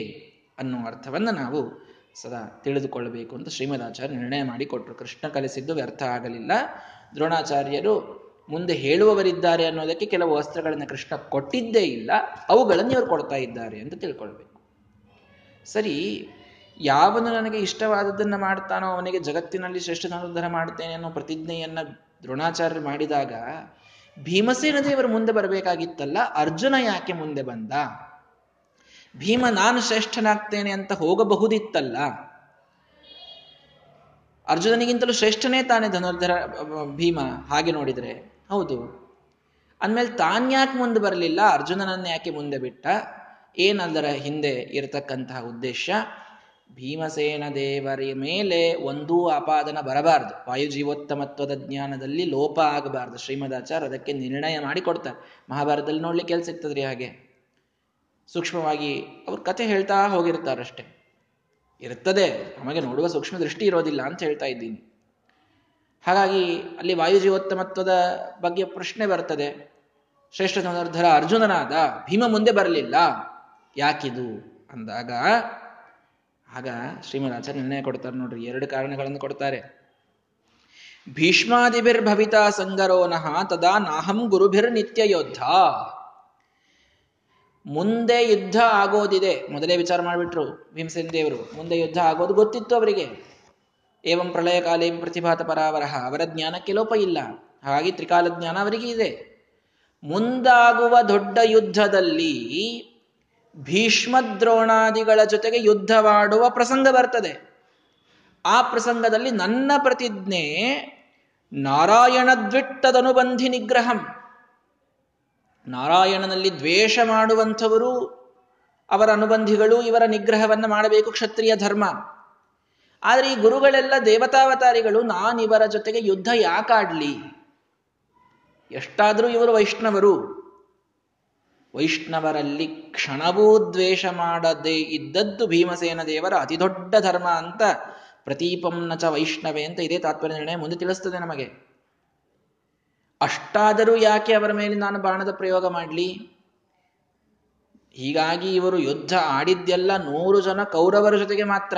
ಅನ್ನುವ ಅರ್ಥವನ್ನು ನಾವು ಸದಾ ತಿಳಿದುಕೊಳ್ಳಬೇಕು ಅಂತ ಶ್ರೀಮದಾಚಾರ್ಯ ನಿರ್ಣಯ ಮಾಡಿಕೊಟ್ರು ಕೃಷ್ಣ ಕಲಿಸಿದ್ದು ವ್ಯರ್ಥ ಆಗಲಿಲ್ಲ. ದ್ರೋಣಾಚಾರ್ಯರು ಮುಂದೆ ಹೇಳುವವರಿದ್ದಾರೆ ಅನ್ನೋದಕ್ಕೆ ಕೆಲವು ವಸ್ತ್ರಗಳನ್ನು ಕೃಷ್ಣ ಕೊಟ್ಟಿದ್ದೇ ಇಲ್ಲ. ಅವುಗಳನ್ನು ಇವರು ಕೊಡ್ತಾ ಇದ್ದಾರೆ ಅಂತ ತಿಳ್ಕೊಳ್ಬೇಕು. ಸರಿ, ಯಾವನು ನನಗೆ ಇಷ್ಟವಾದದ್ದನ್ನು ಮಾಡ್ತಾನೋ ಅವನಿಗೆ ಜಗತ್ತಿನಲ್ಲಿ ಶ್ರೇಷ್ಠ ಮಾಡ್ತೇನೆ ಅನ್ನೋ ಪ್ರತಿಜ್ಞೆಯನ್ನು ದ್ರೋಣಾಚಾರ್ಯರು ಮಾಡಿದಾಗ ಭೀಮಸೇನ ದೇವರು ಮುಂದೆ ಬರಬೇಕಾಗಿತ್ತಲ್ಲ? ಅರ್ಜುನ ಯಾಕೆ ಮುಂದೆ ಬಂದ? ಭೀಮ ನಾನು ಶ್ರೇಷ್ಠನಾಗ್ತೇನೆ ಅಂತ ಹೋಗಬಹುದಿತ್ತಲ್ಲ? ಅರ್ಜುನನಿಗಿಂತಲೂ ಶ್ರೇಷ್ಠನೇ ತಾನೇ ಧನುರ್ಧರ, ಭೀಮ ಹಾಗೆ ನೋಡಿದರೆ. ಹೌದು. ಅಂದಮೇಲೆ ತಾನ್ಯಾಕೆ ಮುಂದೆ ಬರಲಿಲ್ಲ? ಅರ್ಜುನನನ್ನ ಯಾಕೆ ಮುಂದೆ ಬಿಟ್ಟ? ಏನದರ ಹಿಂದೆ ಇರತಕ್ಕಂತಹ ಉದ್ದೇಶ? ಭೀಮಸೇನ ದೇವರ ಮೇಲೆ ಒಂದೂ ಆಪಾದನ ಬರಬಾರದು. ವಾಯುಜೀವೋತ್ತಮತ್ವದ ಜ್ಞಾನದಲ್ಲಿ ಲೋಪ ಆಗಬಾರದು. ಶ್ರೀಮದಾಚಾರ್ಯ ಅದಕ್ಕೆ ನಿರ್ಣಯ ಮಾಡಿ ಕೊಡ್ತಾರೆ ಮಹಾಭಾರತದಲ್ಲಿ ನೋಡ್ಲಿಕ್ಕೆ ಕೆಲಸ ಸಿಗ್ತದ್ರಿ ಹಾಗೆ. ಸೂಕ್ಷ್ಮವಾಗಿ ಅವ್ರ ಕಥೆ ಹೇಳ್ತಾ ಹೋಗಿರ್ತಾರಷ್ಟೆ. ಇರ್ತದೆ ನಮಗೆ ನೋಡುವ ಸೂಕ್ಷ್ಮ ದೃಷ್ಟಿ ಇರೋದಿಲ್ಲ ಅಂತ ಹೇಳ್ತಾ ಇದ್ದೀನಿ. ಹಾಗಾಗಿ ಅಲ್ಲಿ ವಾಯುಜೀವೋತ್ತಮತ್ವದ ಬಗ್ಗೆ ಪ್ರಶ್ನೆ ಬರ್ತದೆ. ಶ್ರೇಷ್ಠ ಸಮರ್ಧರ ಅರ್ಜುನನಾದ ಭೀಮ ಮುಂದೆ ಬರಲಿಲ್ಲ. ಯಾಕಿದು? ಅಂದಾಗ, ಆಗ ಶ್ರೀಮದ್ ಆಚಾರ್ಯ ನಿರ್ಣಯ ಕೊಡ್ತಾರೆ ನೋಡ್ರಿ, ಎರಡು ಕಾರಣಗಳನ್ನು ಕೊಡ್ತಾರೆ. ಭೀಷ್ಮಾದಿಭಿರ್ಭವಿತ ಸಂಗರೋನಃ ತದಾ ನಾಹಂ ಗುರುಭಿರ್ ನಿತ್ಯ ಯೋದ್ಧ. ಮುಂದೆ ಯುದ್ಧ ಆಗೋದಿದೆ. ಮೊದಲೇ ವಿಚಾರ ಮಾಡಿಬಿಟ್ರು ಭೀಮಸೇನ ದೇವರು. ಮುಂದೆ ಯುದ್ಧ ಆಗೋದು ಗೊತ್ತಿತ್ತು ಅವರಿಗೆ. ಏವಂ ಪ್ರಳಯ ಕಾಲೇ ಪ್ರತಿಭಾತ ಪರಾವರಹ. ಅವರ ಜ್ಞಾನಕ್ಕೆ ಲೋಪ ಇಲ್ಲ. ಹಾಗಾಗಿ ತ್ರಿಕಾಲ ಜ್ಞಾನ ಅವರಿಗೆ ಇದೆ. ಮುಂದಾಗುವ ದೊಡ್ಡ ಯುದ್ಧದಲ್ಲಿ ಭೀಷ್ಮದ್ರೋಣಾದಿಗಳ ಜೊತೆಗೆ ಯುದ್ಧವಾಡುವ ಪ್ರಸಂಗ ಬರ್ತದೆ. ಆ ಪ್ರಸಂಗದಲ್ಲಿ ನನ್ನ ಪ್ರತಿಜ್ಞೆ ನಾರಾಯಣ ದ್ವಿಟ್ಟದನುಬಂಧಿ ನಿಗ್ರಹಂ. ನಾರಾಯಣನಲ್ಲಿ ದ್ವೇಷ ಮಾಡುವಂಥವರು ಅವರ ಅನುಬಂಧಿಗಳು ಇವರ ನಿಗ್ರಹವನ್ನು ಮಾಡಬೇಕು ಕ್ಷತ್ರಿಯ ಧರ್ಮ. ಆದರೆ ಈ ಗುರುಗಳೆಲ್ಲ ದೇವತಾವತಾರಿಗಳು, ನಾನಿವರ ಜೊತೆಗೆ ಯುದ್ಧ ಯಾಕಾಡ್ಲಿ ಎಷ್ಟಾದರೂ ಇವರು ವೈಷ್ಣವರು. ವೈಷ್ಣವರಲ್ಲಿ ಕ್ಷಣವೂ ದ್ವೇಷ ಮಾಡದೇ ಇದ್ದದ್ದು ಭೀಮಸೇನ ದೇವರ ಅತಿ ದೊಡ್ಡ ಧರ್ಮ ಅಂತ ಪ್ರತೀಪಂನ ಚ ವೈಷ್ಣವೇ ಅಂತ ಇದೇ ತಾತ್ಪರ್ಯ ನಿರ್ಣಯ ಮುಂದೆ ತಿಳಿಸ್ತದೆ ನಮಗೆ. ಅಷ್ಟಾದರೂ ಯಾಕೆ ಅವರ ಮೇಲೆ ನಾನು ಬಾಣದ ಪ್ರಯೋಗ ಮಾಡಲಿ? ಹೀಗಾಗಿ ಇವರು ಯುದ್ಧ ಆಡಿದ್ದೆಲ್ಲ ನೂರು ಜನ ಕೌರವರ ಜೊತೆಗೆ ಮಾತ್ರ.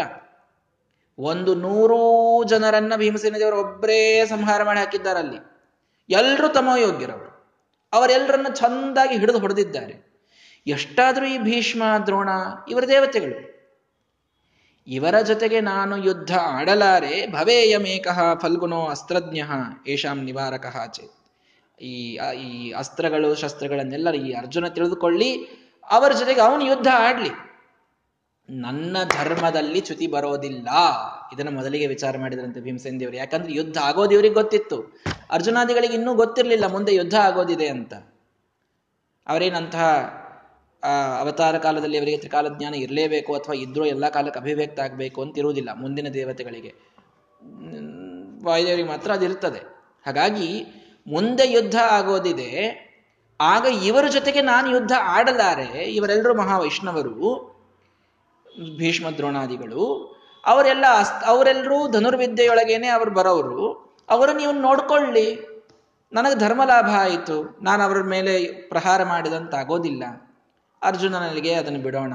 ಒಂದು ನೂರು ಜನರನ್ನ ಭೀಮಸೇನ ದೇವರು ಒಬ್ಬರೇ ಸಂಹಾರ ಮಾಡಿ ಹಾಕಿದ್ದಾರಲ್ಲಿ ಎಲ್ಲರೂ ಯೋಗ್ಯರವರು. ಅವರೆಲ್ಲರನ್ನ ಚಂದಾಗಿ ಹಿಡಿದು ಹೊಡೆದಿದ್ದಾರೆ. ಎಷ್ಟಾದರೂ ಈ ಭೀಷ್ಮ, ದ್ರೋಣ, ಇವರ ದೇವತೆಗಳು. ಇವರ ಜೊತೆಗೆ ನಾನು ಯುದ್ಧ ಆಡಲಾರೆ ಭವೇಯಮೇಕಃ ಫಲ್ಗುನೋ ಅಸ್ತ್ರಜ್ಞ ಏಷಾಂ ನಿವಾರಕ ಚೇತ್. ಈ ಈ ಅಸ್ತ್ರಗಳು ಶಸ್ತ್ರಗಳನ್ನೆಲ್ಲ ಈ ಅರ್ಜುನ ತಿಳಿದುಕೊಳ್ಳಿ. ಅವರ ಜೊತೆಗೆ ಅವನು ಯುದ್ಧ ಆಡ್ಲಿ. ನನ್ನ ಧರ್ಮದಲ್ಲಿ ಚ್ಯುತಿ ಬರೋದಿಲ್ಲ. ಇದನ್ನ ಮೊದಲಿಗೆ ವಿಚಾರ ಮಾಡಿದ್ರಂತೆ ಭೀಮಸೇನ್ ದೇವರು ಯಾಕಂದ್ರೆ ಯುದ್ಧ ಆಗೋದು ಇವ್ರಿಗೆ ಗೊತ್ತಿತ್ತು. ಅರ್ಜುನಾದಿಗಳಿಗೆ ಇನ್ನೂ ಗೊತ್ತಿರಲಿಲ್ಲ, ಮುಂದೆ ಯುದ್ಧ ಆಗೋದಿದೆ ಅಂತ. ಅವರೇನಂತಹ ಅವತಾರ ಕಾಲದಲ್ಲಿ ಅವರಿಗೆ ತ್ರಿಕಾಲ ಜ್ಞಾನ ಇರಲೇಬೇಕು ಅಥವಾ ಇದ್ರೂ ಎಲ್ಲ ಕಾಲಕ್ಕೆ ಅಭಿವ್ಯಕ್ತ ಆಗಬೇಕು ಅಂತ ಇರುವುದಿಲ್ಲ ಮುಂದಿನ ದೇವತೆಗಳಿಗೆ. ವಾಯುದೇವರಿಗೆ ಮಾತ್ರ ಅದಿರ್ತದೆ. ಹಾಗಾಗಿ ಮುಂದೆ ಯುದ್ಧ ಆಗೋದಿದೆ, ಆಗ ಇವರ ಜೊತೆಗೆ ನಾನು ಯುದ್ಧ ಆಡಲಾರೆ, ಇವರೆಲ್ಲರೂ ಮಹಾವೈಷ್ಣವರು ಭೀಷ್ಮ ದ್ರೋಣಾದಿಗಳು ಅವರೆಲ್ಲ ಅವರೆಲ್ಲರೂ ಧನುರ್ವಿದ್ಯೆಯೊಳಗೇನೆ ಅವರು ಬರೋರು. ಅವರು ನೀವು ನೋಡ್ಕೊಳ್ಳಿ, ನನಗೆ ಧರ್ಮ ಲಾಭ ಆಯಿತು, ನಾನು ಅವರ ಮೇಲೆ ಪ್ರಹಾರ ಮಾಡಿದಂತಾಗೋದಿಲ್ಲ ಅರ್ಜುನನಿಗೆ ಅದನ್ನು ಬಿಡೋಣ.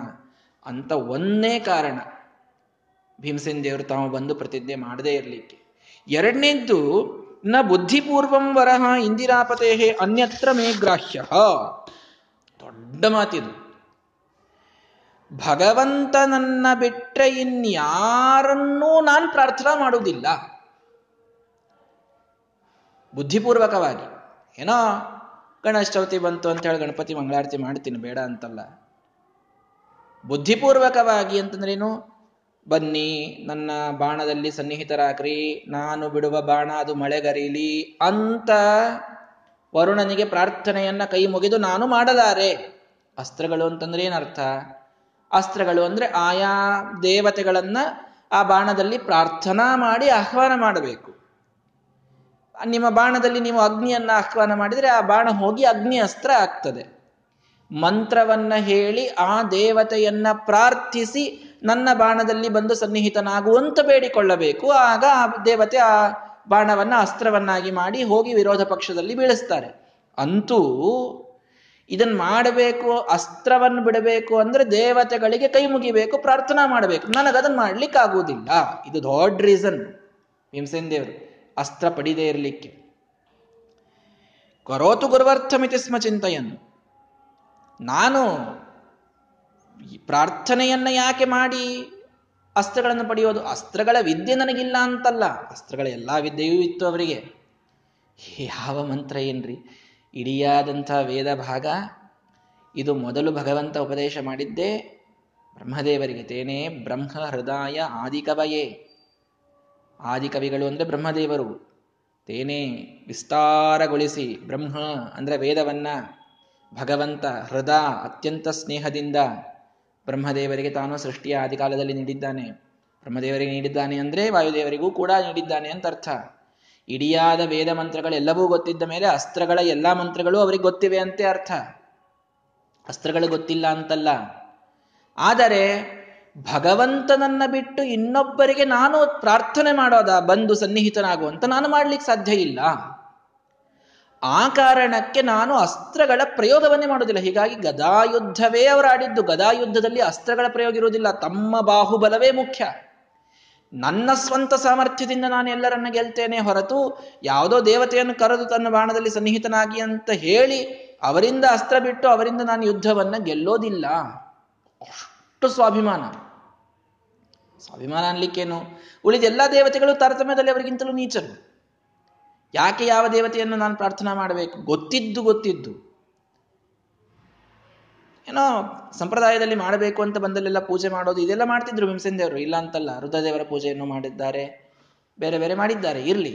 ಅಂತ ಒಂದೇ ಕಾರಣ. ಭೀಮಸೇನ್ ದೇವರು ತಾವು ಬಂದು ಪ್ರತಿಜ್ಞೆ ಮಾಡದೇ ಇರಲಿಕ್ಕೆ. ಎರಡನೇದ್ದು ನ ಬುದ್ಧಿಪೂರ್ವಂ ವರಹ ಇಂದಿರಾಪತೆ ಅನ್ಯತ್ರ ಮೇ ಗ್ರಾಹ್ಯ. ದೊಡ್ಡ ಮಾತಿದು. ಭಗವಂತನನ್ನ ಬಿಟ್ಟರೆ ಇನ್ಯಾರನ್ನೂ ನಾನು ಪ್ರಾರ್ಥನಾ ಮಾಡುವುದಿಲ್ಲ. ಬುದ್ಧಿಪೂರ್ವಕವಾಗಿ. ಏನೋ ಗಣೇಶ ಚೌತಿ ಬಂತು ಅಂತ ಹೇಳಿ ಗಣಪತಿ ಮಂಗಳಾರತಿ ಮಾಡ್ತೀನಿ, ಬೇಡ ಅಂತಲ್ಲ. ಬುದ್ಧಿಪೂರ್ವಕವಾಗಿ ಅಂತಂದ್ರೇನು ಬನ್ನಿ, ನನ್ನ ಬಾಣದಲ್ಲಿ ಸನ್ನಿಹಿತರಾಗ್ರಿ. ನಾನು ಬಿಡುವ ಬಾಣ ಅದು ಮಳೆಗರೀಲಿ ಅಂತ ವರುಣನಿಗೆ ಪ್ರಾರ್ಥನೆಯನ್ನ ಕೈ ಮುಗಿದು ನಾನು ಮಾಡಲಾರೆ. ಅಸ್ತ್ರಗಳು ಅಂತಂದ್ರೆ ಏನರ್ಥ? ಅಸ್ತ್ರಗಳು ಅಂದ್ರೆ ಆಯಾ ದೇವತೆಗಳನ್ನ ಆ ಬಾಣದಲ್ಲಿ ಪ್ರಾರ್ಥನಾ ಮಾಡಿ ಆಹ್ವಾನ ಮಾಡಬೇಕು. ನಿಮ್ಮ ಬಾಣದಲ್ಲಿ ನೀವು ಅಗ್ನಿಯನ್ನ ಆಹ್ವಾನ ಮಾಡಿದರೆ ಆ ಬಾಣ ಹೋಗಿ ಅಗ್ನಿ ಅಸ್ತ್ರ ಆಗ್ತದೆ. ಮಂತ್ರವನ್ನ ಹೇಳಿ ಆ ದೇವತೆಯನ್ನ ಪ್ರಾರ್ಥಿಸಿ ನನ್ನ ಬಾಣದಲ್ಲಿ ಬಂದು ಸನ್ನಿಹಿತನಾಗುವಂತ ಬೇಡಿಕೊಳ್ಳಬೇಕು. ಆಗ ಆ ದೇವತೆ ಆ ಬಾಣವನ್ನ ಅಸ್ತ್ರವನ್ನಾಗಿ ಮಾಡಿ ಹೋಗಿ ವಿರೋಧ ಪಕ್ಷದಲ್ಲಿ ಬೀಳಿಸ್ತಾರೆ. ಅಂತೂ ಇದನ್ ಮಾಡಬೇಕು ಅಸ್ತ್ರವನ್ನು ಬಿಡಬೇಕು ಅಂದ್ರೆ ದೇವತೆಗಳಿಗೆ ಕೈ ಮುಗಿಬೇಕು, ಪ್ರಾರ್ಥನಾ ಮಾಡಬೇಕು. ನನಗದನ್ನು ಮಾಡ್ಲಿಕ್ಕೆ ಆಗುವುದಿಲ್ಲ. ಇದು ದೊಡ್ಡ ರೀಸನ್ ಭೀಮಸೇನ್ ದೇವರು, ಅಸ್ತ್ರ ಪಡಿದೇ ಇರಲಿಕ್ಕೆ. ಕರೋತು ಗುರುವರ್ಥಮಿತಿ ಸ್ಮ ಚಿಂತೆಯನ್ನು ನಾನು ಪ್ರಾರ್ಥನೆಯನ್ನ ಯಾಕೆ ಮಾಡಿ ಅಸ್ತ್ರಗಳನ್ನು ಪಡೆಯೋದು? ಅಸ್ತ್ರಗಳ ವಿದ್ಯೆ ನನಗಿಲ್ಲ ಅಂತಲ್ಲ. ಅಸ್ತ್ರಗಳ ಎಲ್ಲ ವಿದ್ಯೆಯೂ ಇತ್ತು ಅವರಿಗೆ. ಯಾವ ಮಂತ್ರ ಏನ್ರಿ? ಇಡಿಯಾದಂಥ ವೇದ ಭಾಗ. ಇದು ಮೊದಲು ಭಗವಂತ ಉಪದೇಶ ಮಾಡಿದ್ದೇ ಬ್ರಹ್ಮದೇವರಿಗೆ. ತೇನೇ ಬ್ರಹ್ಮ ಹೃದಯ ಆದಿಕವಯೇ. ಆದಿಕವಿಗಳು ಅಂದರೆ ಬ್ರಹ್ಮದೇವರು. ತೇನೇ ವಿಸ್ತಾರಗೊಳಿಸಿ ಬ್ರಹ್ಮ ಅಂದರೆ ವೇದವನ್ನ ಭಗವಂತ ಹೃದಯ ಅತ್ಯಂತ ಸ್ನೇಹದಿಂದ ಬ್ರಹ್ಮದೇವರಿಗೆ ತಾನು ಸೃಷ್ಟಿಯ ಆದಿಕಾಲದಲ್ಲಿ ನೀಡಿದ್ದಾನೆ. ಬ್ರಹ್ಮದೇವರಿಗೆ ನೀಡಿದ್ದಾನೆ ಅಂದರೆ ವಾಯುದೇವರಿಗೂ ಕೂಡ ನೀಡಿದ್ದಾನೆ ಅಂತ ಅರ್ಥ. ಇಡಿಯಾದ ವೇದ ಮಂತ್ರಗಳೆಲ್ಲವೂ ಗೊತ್ತಿದ್ದ ಮೇಲೆ ಅಸ್ತ್ರಗಳ ಎಲ್ಲಾ ಮಂತ್ರಗಳು ಅವರಿಗೆ ಗೊತ್ತಿವೆ ಅಂತೆ ಅರ್ಥ. ಅಸ್ತ್ರಗಳು ಗೊತ್ತಿಲ್ಲ ಅಂತಲ್ಲ. ಆದರೆ ಭಗವಂತನನ್ನ ಬಿಟ್ಟು ಇನ್ನೊಬ್ಬರಿಗೆ ನಾನು ಪ್ರಾರ್ಥನೆ ಮಾಡೋದ? ಬಂದು ಸನ್ನಿಹಿತನಾಗುವಂತ ನಾನು ಮಾಡ್ಲಿಕ್ಕೆ ಸಾಧ್ಯ ಇಲ್ಲ. ಆ ಕಾರಣಕ್ಕೆ ನಾನು ಅಸ್ತ್ರಗಳ ಪ್ರಯೋಗವನ್ನೇ ಮಾಡುವುದಿಲ್ಲ. ಹೀಗಾಗಿ ಗದಾಯುದ್ಧವೇ ಅವರು ಆಡಿದ್ದು. ಗದಾಯುದ್ಧದಲ್ಲಿ ಅಸ್ತ್ರಗಳ ಪ್ರಯೋಗ ಇರುವುದಿಲ್ಲ. ತಮ್ಮ ಬಾಹುಬಲವೇ ಮುಖ್ಯ. ನನ್ನ ಸ್ವಂತ ಸಾಮರ್ಥ್ಯದಿಂದ ನಾನು ಎಲ್ಲರನ್ನ ಗೆಲ್ತೇನೆ ಹೊರತು ಯಾವುದೋ ದೇವತೆಯನ್ನು ಕರೆದು ತನ್ನ ಬಾಣದಲ್ಲಿ ಸನ್ನಿಹಿತನಾಗಿ ಅಂತ ಹೇಳಿ ಅವರಿಂದ ಅಸ್ತ್ರ ಬಿಟ್ಟು ಅವರಿಂದ ನಾನು ಯುದ್ಧವನ್ನ ಗೆಲ್ಲೋದಿಲ್ಲ. ಅಷ್ಟು ಸ್ವಾಭಿಮಾನ. ಸ್ವಾಭಿಮಾನ ಅನ್ಲಿಕ್ಕೇನು? ಉಳಿದ ಎಲ್ಲ ದೇವತೆಗಳು ತಾರತಮ್ಯದಲ್ಲಿ ಅವರಿಗಿಂತಲೂ ನೀಚರು. ಯಾಕೆ ಯಾವ ದೇವತೆಯನ್ನು ನಾನು ಪ್ರಾರ್ಥನಾ ಮಾಡಬೇಕು? ಗೊತ್ತಿದ್ದು ಗೊತ್ತಿದ್ದು. ಏನೋ ಸಂಪ್ರದಾಯದಲ್ಲಿ ಮಾಡಬೇಕು ಅಂತ ಬಂದಲ್ಲೆಲ್ಲ ಪೂಜೆ ಮಾಡೋದು, ಇದೆಲ್ಲ ಮಾಡ್ತಿದ್ರು ಭೀಮಸೇನ್ ದೇವರು ಇಲ್ಲ ಅಂತಲ್ಲ, ರುದ್ರದೇವರ ಪೂಜೆಯನ್ನು ಮಾಡಿದ್ದಾರೆ. ಬೇರೆ ಬೇರೆ ಮಾಡಿದ್ದಾರೆ, ಇರಲಿ.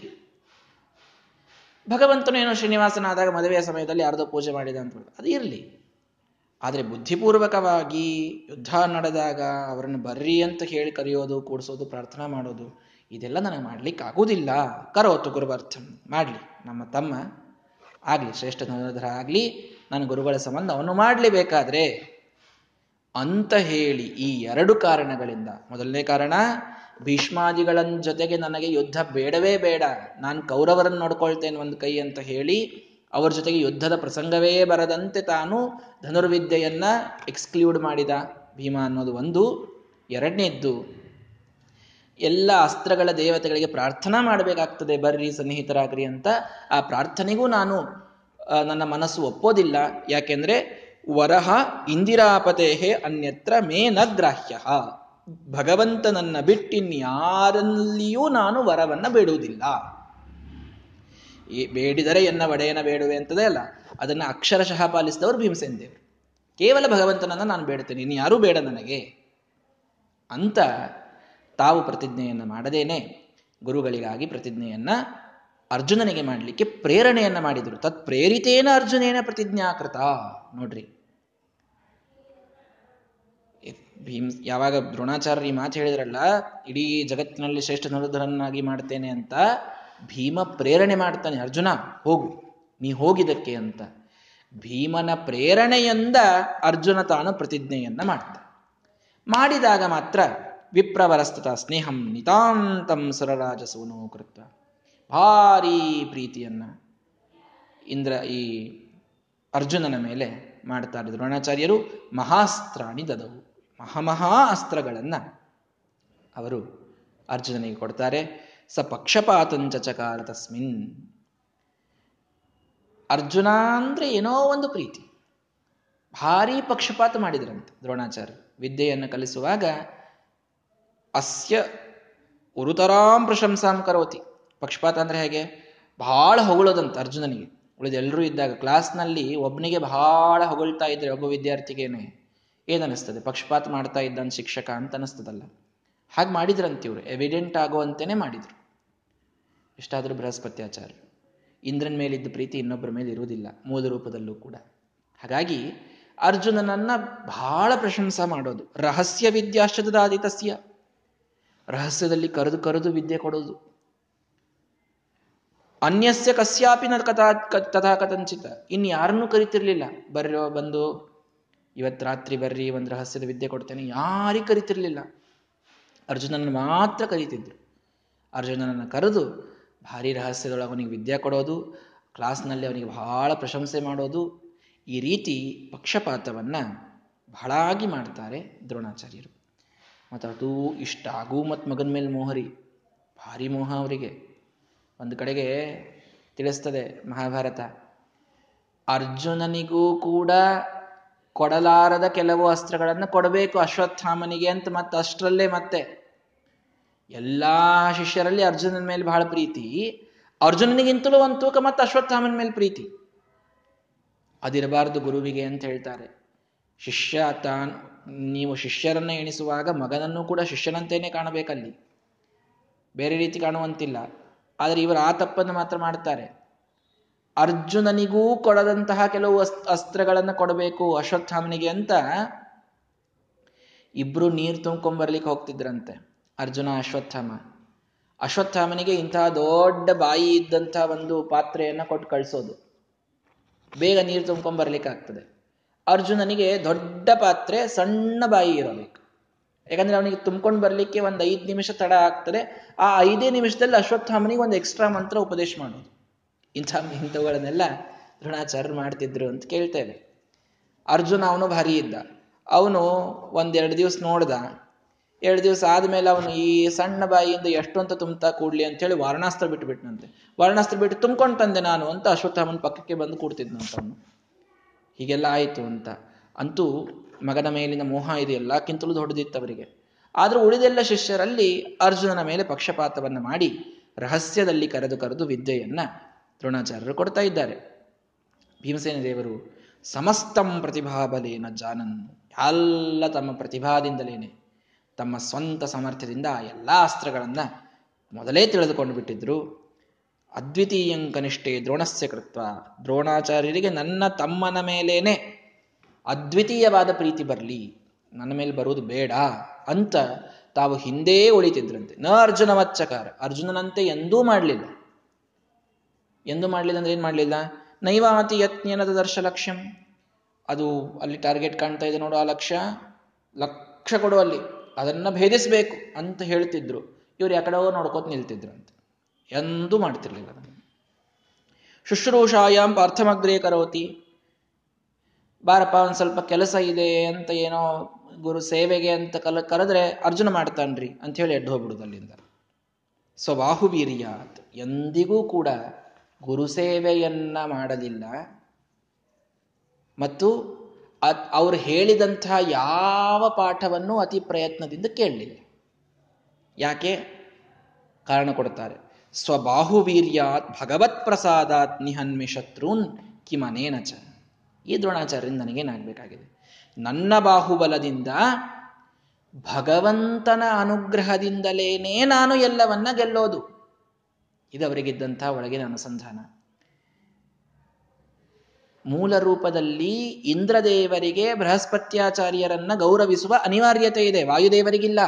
ಭಗವಂತನು ಏನೋ ಶ್ರೀನಿವಾಸನಾದಾಗ ಮದುವೆಯ ಸಮಯದಲ್ಲಿ ಯಾರ್ದೋ ಪೂಜೆ ಮಾಡಿದ ಅಂತ ಅದು ಇರಲಿ. ಆದರೆ ಬುದ್ಧಿಪೂರ್ವಕವಾಗಿ ಯುದ್ಧ ನಡೆದಾಗ ಅವರನ್ನು ಬರ್ರಿ ಅಂತ ಹೇಳಿ ಕರೆಯೋದು, ಕೂಡಿಸೋದು, ಪ್ರಾರ್ಥನಾ ಮಾಡೋದು ಇದೆಲ್ಲ ನನಗೆ ಮಾಡ್ಲಿಕ್ಕೆ ಆಗೋದಿಲ್ಲ ಕರೋತು ಗುರುವರ್ಥಂ ಮಾಡಲಿ. ನಮ್ಮ ತಮ್ಮ ಆಗಲಿ, ಶ್ರೇಷ್ಠ ನವೋಧರ ಆಗಲಿ, ನನ್ನ ಗುರುಗಳ ಸಂಬಂಧ ಅವನು ಮಾಡಲೇಬೇಕಾದ್ರೆ ಅಂತ ಹೇಳಿ ಈ ಎರಡು ಕಾರಣಗಳಿಂದ. ಮೊದಲನೇ ಕಾರಣ ಭೀಷ್ಮಾದಿಗಳ ಜೊತೆಗೆ ನನಗೆ ಯುದ್ಧ ಬೇಡವೇ ಬೇಡ. ನಾನು ಕೌರವರನ್ನು ನೋಡ್ಕೊಳ್ತೇನೆ ಒಂದು ಕೈ ಅಂತ ಹೇಳಿ, ಅವರ ಜೊತೆಗೆ ಯುದ್ಧದ ಪ್ರಸಂಗವೇ ಬರದಂತೆ ತಾನು ಧನುರ್ವಿದ್ಯೆಯನ್ನ ಎಕ್ಸ್ಕ್ಲೂಡ್ ಮಾಡಿದ. ಭೀಮ ಅನ್ನೋದು ಒಂದು. ಎರಡನೇದ್ದು ಎಲ್ಲ ಅಸ್ತ್ರಗಳ ದೇವತೆಗಳಿಗೆ ಪ್ರಾರ್ಥನಾ ಮಾಡಬೇಕಾಗ್ತದೆ. ಬರ್ರಿ ಸನ್ನಿಹಿತರಾಗ್ರಿ ಅಂತ ಆ ಪ್ರಾರ್ಥನೆಗೂ ನಾನು ನನ್ನ ಮನಸ್ಸು ಒಪ್ಪೋದಿಲ್ಲ. ಯಾಕೆಂದ್ರೆ, ವರಹ ಇಂದಿರಾಪತೇಹೇ ಅನ್ಯತ್ರ ಮೇ ನ ಗ್ರಾಹ್ಯ ಭಗವಂತನನ್ನ ಬಿಟ್ಟಿನ್ಯಾರಲ್ಲಿಯೂ ನಾನು ವರವನ್ನ ಬೇಡುವುದಿಲ್ಲ. ಬೇಡಿದರೆ ಎನ್ನ ಒಡೆಯನ ಬೇಡುವೆ ಅಂತದೇ ಅಲ್ಲ, ಅದನ್ನ ಅಕ್ಷರಶಃ ಪಾಲಿಸಿದವರು ಭೀಮಸೇನ್ ದೇವರು. ಕೇವಲ ಭಗವಂತನನ್ನ ನಾನು ಬೇಡುತ್ತೇನೆ ಇನ್ಯಾರೂ ಯಾರೂ ಬೇಡ ನನಗೆ. ಅಂತ ತಾವು ಪ್ರತಿಜ್ಞೆಯನ್ನು ಮಾಡದೇನೆ. ಗುರುಗಳಿಗಾಗಿ ಪ್ರತಿಜ್ಞೆಯನ್ನ ಅರ್ಜುನನಿಗೆ ಮಾಡಲಿಕ್ಕೆ ಪ್ರೇರಣೆಯನ್ನ ಮಾಡಿದರು. ತತ್ ಪ್ರೇರಿತೇನ ಅರ್ಜುನೇನ ಪ್ರತಿಜ್ಞಾಕೃತ. ನೋಡ್ರಿ. ಭೀಮ್, ಯಾವಾಗ ದ್ರೋಣಾಚಾರ್ಯ ಈ ಮಾತು ಹೇಳಿದ್ರಲ್ಲ, ಇಡೀ ಜಗತ್ತಿನಲ್ಲಿ ಶ್ರೇಷ್ಠ ನರಧರನ್ನಾಗಿ ಮಾಡ್ತೇನೆ ಅಂತ ಭೀಮ ಪ್ರೇರಣೆ ಮಾಡ್ತಾನೆ. ಅರ್ಜುನ, ಹೋಗು. ನೀ ಹೋಗಿದಕ್ಕೆ ಅಂತ. ಭೀಮನ ಪ್ರೇರಣೆಯಿಂದ ಅರ್ಜುನ ತಾನು ಪ್ರತಿಜ್ಞೆಯನ್ನ ಮಾಡ್ತಾನೆ. ಮಾಡಿದಾಗ ಮಾತ್ರ ವಿಪ್ರವರಸ್ತತ ಸ್ನೇಹಂ ನಿತಾಂತಂ ಸುರರಾಜ ಸೂನೋ ಕೃತ ಭಾರೀ ಪ್ರೀತಿಯನ್ನ ಇಂದ್ರ ಈ ಅರ್ಜುನನ ಮೇಲೆ ಮಾಡ್ತಾರೆ ದ್ರೋಣಾಚಾರ್ಯರು ಮಹಾಸ್ತ್ರಾಣಿ ದದವು. ಮಹಾಮಹಾ ಅಸ್ತ್ರಗಳನ್ನ ಅವರು ಅರ್ಜುನನಿಗೆ ಕೊಡ್ತಾರೆ. ಸ ಪಕ್ಷಪಾತಂಚ ಚಕಾರ ತಸ್ಮಿನ್. ಅರ್ಜುನ ಅಂದರೆ ಏನೋ ಒಂದು ಪ್ರೀತಿ. ಭಾರಿ ಪಕ್ಷಪಾತ ಮಾಡಿದ್ರಂತೆ ದ್ರೋಣಾಚಾರ್ಯ ವಿದ್ಯೆಯನ್ನು ಕಲಿಸುವಾಗ ಅಸ್ಯ ಉರುತರಾಂ ಪ್ರಶಂಸಾಂ ಕರೋತಿ. ಪಕ್ಷಪಾತ ಅಂದ್ರೆ ಹೇಗೆ? ಬಹಳ ಹೊಗಳೋದಂತ ಅರ್ಜುನನಿಗೆ. ಉಳಿದೆಲ್ಲರೂ ಇದ್ದಾಗ ಕ್ಲಾಸ್ನಲ್ಲಿ ಒಬ್ಬನಿಗೆ ಬಹಳ ಹೊಗಳ್ತಾ ಇದ್ರೆ ಒಬ್ಬ ವಿದ್ಯಾರ್ಥಿಗೇನೆ ಏನನ್ನಿಸ್ತದೆ ಪಕ್ಷಪಾತ ಮಾಡ್ತಾ ಇದ್ದಾನೆ ಶಿಕ್ಷಕ ಅಂತ ಅನಿಸ್ತದಲ್ಲ. ಹಾಗೆ ಮಾಡಿದ್ರಂತೆ ಇವರು. ಎವಿಡೆಂಟ್ ಆಗುವಂತೆಯೇ ಮಾಡಿದರು. ಇಷ್ಟಾದರೂ ಬೃಹಸ್ಪತ್ಯಾಚಾರ್ಯ ಇಂದ್ರನ ಮೇಲಿದ್ದ ಪ್ರೀತಿ ಇನ್ನೊಬ್ಬರ ಮೇಲೆ ಇರುವುದಿಲ್ಲ, ಮೂಲ ರೂಪದಲ್ಲೂ ಕೂಡ. ಹಾಗಾಗಿ ಅರ್ಜುನನನ್ನ ಬಹಳ ಪ್ರಶಂಸಾ ಮಾಡೋದು. ರಹಸ್ಯ ವಿದ್ಯಾಶ್ಚದಾದಿತಸ್ಯ ರಹಸ್ಯದಲ್ಲಿ ಕರೆದು ಕರೆದು ವಿದ್ಯೆ ಕೊಡೋದು ಅನ್ಯಸ್ಯ ಕಸ್ಯಾಪಿ ನ ಕಥಾ ತಥಾ ಕಥಂಚಿತ. ಇನ್ ಯಾರನ್ನೂ ಕರಿತಿರ್ಲಿಲ್ಲ. ಬರ್ರಿ ಬಂದು. ಇವತ್ತು ರಾತ್ರಿ ಬರ್ರಿ, ಒಂದು ರಹಸ್ಯದ ವಿದ್ಯೆ ಕೊಡ್ತೇನೆ. ಯಾರಿಗೆ ಕರಿತಿರ್ಲಿಲ್ಲ. ಅರ್ಜುನನ ಮಾತ್ರ ಕರೀತಿದ್ರು. ಅರ್ಜುನನನ್ನು ಕರೆದು ಭಾರಿ ರಹಸ್ಯದೊಳಗೆ ಅವನಿಗೆ ವಿದ್ಯೆ ಕೊಡೋದು, ಕ್ಲಾಸ್ನಲ್ಲಿ ಅವನಿಗೆ ಬಹಳ ಪ್ರಶಂಸೆ ಮಾಡೋದು, ಈ ರೀತಿ ಪಕ್ಷಪಾತವನ್ನ ಬಹಳಾಗಿ ಮಾಡ್ತಾರೆ ದ್ರೋಣಾಚಾರ್ಯರು. ಮತ್ತು ಅದು ಇಷ್ಟ ಆಗೂ ಮತ್ತು ಮಗನ ಮೇಲೆ ಮೋಹರಿ ಭಾರಿ ಮೋಹ ಅವರಿಗೆ. ಒಂದು ಕಡೆಗೆ ತಿಳಿಸ್ತದೆ ಮಹಾಭಾರತ. ಅರ್ಜುನನಿಗೂ ಕೂಡ ಕೊಡಲಾರದ ಕೆಲವು ಅಸ್ತ್ರಗಳನ್ನು ಕೊಡಬೇಕು ಅಶ್ವತ್ಥಾಮನಿಗೆ ಅಂತ ಮತ್ತೆ ಅಷ್ಟರಲ್ಲೇ ಮತ್ತೆ. ಎಲ್ಲ ಶಿಷ್ಯರಲ್ಲಿ ಅರ್ಜುನನ ಮೇಲೆ ಬಹಳ ಪ್ರೀತಿ. ಅರ್ಜುನನಿಗಿಂತಲೂ ಒಂದು ತೂಕ ಮತ್ತು ಅಶ್ವತ್ಥಾಮನ ಮೇಲೆ ಪ್ರೀತಿ. ಅದಿರಬಾರದು ಗುರುವಿಗೆ ಅಂತ ಹೇಳ್ತಾರೆ. ಶಿಷ್ಯ ತಾನ್, ನೀವು ಶಿಷ್ಯರನ್ನು ಎಣಿಸುವಾಗ ಮಗನನ್ನು ಕೂಡ ಶಿಷ್ಯನಂತೆಯೇ ಕಾಣಬೇಕಲ್ಲಿ. ಬೇರೆ ರೀತಿ ಕಾಣುವಂತಿಲ್ಲ. ಆದರೆ ಇವರು ಆ ತಪ್ಪನ್ನು ಮಾತ್ರ ಮಾಡ್ತಾರೆ ಅರ್ಜುನನಿಗೂ ಕೊಡದಂತಹ ಕೆಲವು ಅಸ್ತ್ರಗಳನ್ನು ಕೊಡಬೇಕು ಅಶ್ವತ್ಥಾಮನಿಗೆ ಅಂತ ಇಬ್ರು ನೀರು ತುಂಬ್ಕೊಂಬರ್ಲಿಕ್ಕೆ ಹೋಗ್ತಿದ್ರಂತೆ, ಅರ್ಜುನ, ಅಶ್ವತ್ಥಾಮ. ಅಶ್ವತ್ಥಾಮನಿಗೆ ಇಂತಹ ದೊಡ್ಡ ಬಾಯಿ ಇದ್ದಂತಹ ಒಂದು ಪಾತ್ರೆಯನ್ನು ಕೊಟ್ಟು ಕಳಿಸೋದು. ಬೇಗ ನೀರು ತುಂಬ್ಕೊಂಬರ್ಲಿಕ್ಕೆ ಆಗ್ತದೆ ಅರ್ಜುನನಿಗೆ ದೊಡ್ಡ ಪಾತ್ರೆ, ಸಣ್ಣ ಬಾಯಿ ಇರಬೇಕು. ಯಾಕಂದ್ರೆ ಅವನಿಗೆ ತುಂಬ್ಕೊಂಡು ಬರಲಿಕ್ಕೆ ಒಂದು ಐದು ನಿಮಿಷ ತಡ ಆಗ್ತದೆ. ಆ ಐದೇ ನಿಮಿಷದಲ್ಲಿ ಅಶ್ವತ್ಥಾಮನಿಗೆ ಒಂದು ಎಕ್ಸ್ಟ್ರಾ ಮಂತ್ರ ಉಪದೇಶ ಮಾಡೋದು. ಇಂಥ ಇಂಥವುಗಳನ್ನೆಲ್ಲ ದ್ರೋಣಾಚಾರ್ಯರು ಮಾಡ್ತಿದ್ರು ಅಂತ ಕೇಳ್ತೇವೆ. ಅರ್ಜುನ ಅವನು ಭಾರಿ ಇದ್ದ. ಅವನು ಒಂದೆರಡು ದಿವಸ ನೋಡ್ದ. ಎರಡು ದಿವಸ ಆದಮೇಲೆ ಅವನು ಈ ಸಣ್ಣ ಬಾಯಿಯಿಂದ ಎಷ್ಟು ಅಂತ ತುಂಬ್ತಾ ಕೂಡ್ಲಿ ಅಂತ ಹೇಳಿ ಬಿಟ್ಟು ಬಿಟ್ಟನಂತೆ ವಾರಣಾಸ್ತ್ರ ಬಿಟ್ಟು ತುಂಬ್ಕೊಂಡು ತಂದೆ ನಾನು ಅಂತ ಅಶ್ವತ್ಥಾಮನ ಪಕ್ಕಕ್ಕೆ ಬಂದು ಕೂಡ್ತಿದ್ನಂತ ಅವನು. ಹೀಗೆಲ್ಲ ಆಯಿತು ಅಂತ. ಅಂತೂ ಮಗನ ಮೇಲಿನ ಮೋಹ ಇದು ಎಲ್ಲಕ್ಕಿಂತಲೂ ದೊಡ್ಡದಿತ್ತು ಅವರಿಗೆ ಆದರೂ ಉಳಿದೆಲ್ಲ ಶಿಷ್ಯರಲ್ಲಿ ಅರ್ಜುನನ ಮೇಲೆ ಪಕ್ಷಪಾತವನ್ನು ಮಾಡಿ ರಹಸ್ಯದಲ್ಲಿ ಕರೆದು ಕರೆದು ವಿದ್ಯೆಯನ್ನು ದ್ರೋಣಾಚಾರ್ಯರು ಕೊಡ್ತಾ ಇದ್ದಾರೆ. ಭೀಮಸೇನ ದೇವರು, ಸಮಸ್ತಂ ಪ್ರತಿಭಾಬಲೇನ ಜಾನನ್, ಎಲ್ಲ ತಮ್ಮ ಪ್ರತಿಭಾದಿಂದಲೇನೆ, ತಮ್ಮ ಸ್ವಂತ ಸಾಮರ್ಥ್ಯದಿಂದ ಎಲ್ಲ ಅಸ್ತ್ರಗಳನ್ನು ಮೊದಲೇ ತಿಳಿದುಕೊಂಡು ಬಿಟ್ಟಿದ್ರು. ಅದ್ವಿತೀಯಂ ಕನಿಷ್ಠೆ ದ್ರೋಣಸ್ಯ ಕೃತ್ವ. ದ್ರೋಣಾಚಾರ್ಯರಿಗೆ ನನ್ನ ತಮ್ಮನ ಮೇಲೇನೆ ಅದ್ವಿತೀಯವಾದ ಪ್ರೀತಿ ಬರಲಿ. ನನ್ನ ಮೇಲೆ ಬರುವುದು ಬೇಡ ಅಂತ ತಾವು ಹಿಂದೇ ಉಳಿತಿದ್ರಂತೆ ನ ಅರ್ಜುನ ವಚ್ಚಕಾರ ಅರ್ಜುನನಂತೆ ಎಂದೂ ಮಾಡಲಿಲ್ಲ. ಎಂದು ಮಾಡಲಿಲ್ಲ ಅಂದ್ರೆ ಏನು ಮಾಡಲಿಲ್ಲ? ನೈವಾತಿ ಯತ್ನದ ದರ್ಶ ಲಕ್ಷ್ಯಂ. ಅದು ಅಲ್ಲಿ ಟಾರ್ಗೆಟ್ ಕಾಣ್ತಾ ಇದೆ ನೋಡು ಆ ಲಕ್ಷ್ಯ. ಲಕ್ಷ ಕೊಡು ಅಲ್ಲಿ. ಅದನ್ನ ಭೇದಿಸಬೇಕು ಅಂತ ಹೇಳ್ತಿದ್ರು. ಇವ್ರು ಯಾಕಡೆ ನೋಡ್ಕೋತ ನಿಲ್ತಿದ್ರು ಅಂತ. ಎಂದೂ ಮಾಡ್ತಿರ್ಲಿಲ್ಲ ಶುಶ್ರೂಷಾಯಾಮ್ ಪಾರ್ಥಮಗ್ರೇ ಕರೋತಿ. ಬಾರಪ್ಪ, ಒಂದು ಸ್ವಲ್ಪ ಕೆಲಸ ಇದೆ ಅಂತ ಏನೋ ಗುರು ಸೇವೆಗೆ ಅಂತ ಕಲ, ಕರೆದ್ರೆ ಅರ್ಜುನ ಮಾಡ್ತಾನ್ರಿ ಅಂತ ಹೇಳಿ ಎಡ್ಡು ಹೋಗ್ಬಿಡುದು ಅಲ್ಲಿಂದ. ಸ್ವಬಾಹುವೀರ್ಯಾತ್ ಎಂದಿಗೂ ಕೂಡ ಗುರು ಸೇವೆಯನ್ನ ಮಾಡಲಿಲ್ಲ. ಮತ್ತು ಅವ್ರು ಹೇಳಿದಂತಹ ಯಾವ ಪಾಠವನ್ನು ಅತಿ ಪ್ರಯತ್ನದಿಂದ ಕೇಳಲಿಲ್ಲ. ಯಾಕೆ? ಕಾರಣ ಕೊಡ್ತಾರೆ. ಸ್ವಬಾಹುವೀರ್ಯಾತ್ ಭಗವತ್ ಪ್ರಸಾದಾತ್ ನಿಹನ್ಮಿ ಶತ್ರುನ್ ಕಿಮನೇನ ಚ. ಈ ದ್ರೋಣಾಚಾರ್ಯರಿಂದ ನನಗೇನಾಗಬೇಕಾಗಿದೆ? ನನ್ನ ಬಾಹುಬಲದಿಂದ, ಭಗವಂತನ ಅನುಗ್ರಹದಿಂದಲೇನೇ ನಾನು ಎಲ್ಲವನ್ನ ಗೆಲ್ಲೋದು. ಇದು ಅವರಿಗಿದ್ದಂತಹ ಒಳಗಿನ ಅನುಸಂಧಾನ ಮೂಲ ರೂಪದಲ್ಲಿ ಇಂದ್ರದೇವರಿಗೆ ಬೃಹಸ್ಪತ್ಯಾಚಾರ್ಯರನ್ನ ಗೌರವಿಸುವ ಅನಿವಾರ್ಯತೆ ಇದೆ. ವಾಯುದೇವರಿಗಿಲ್ಲ.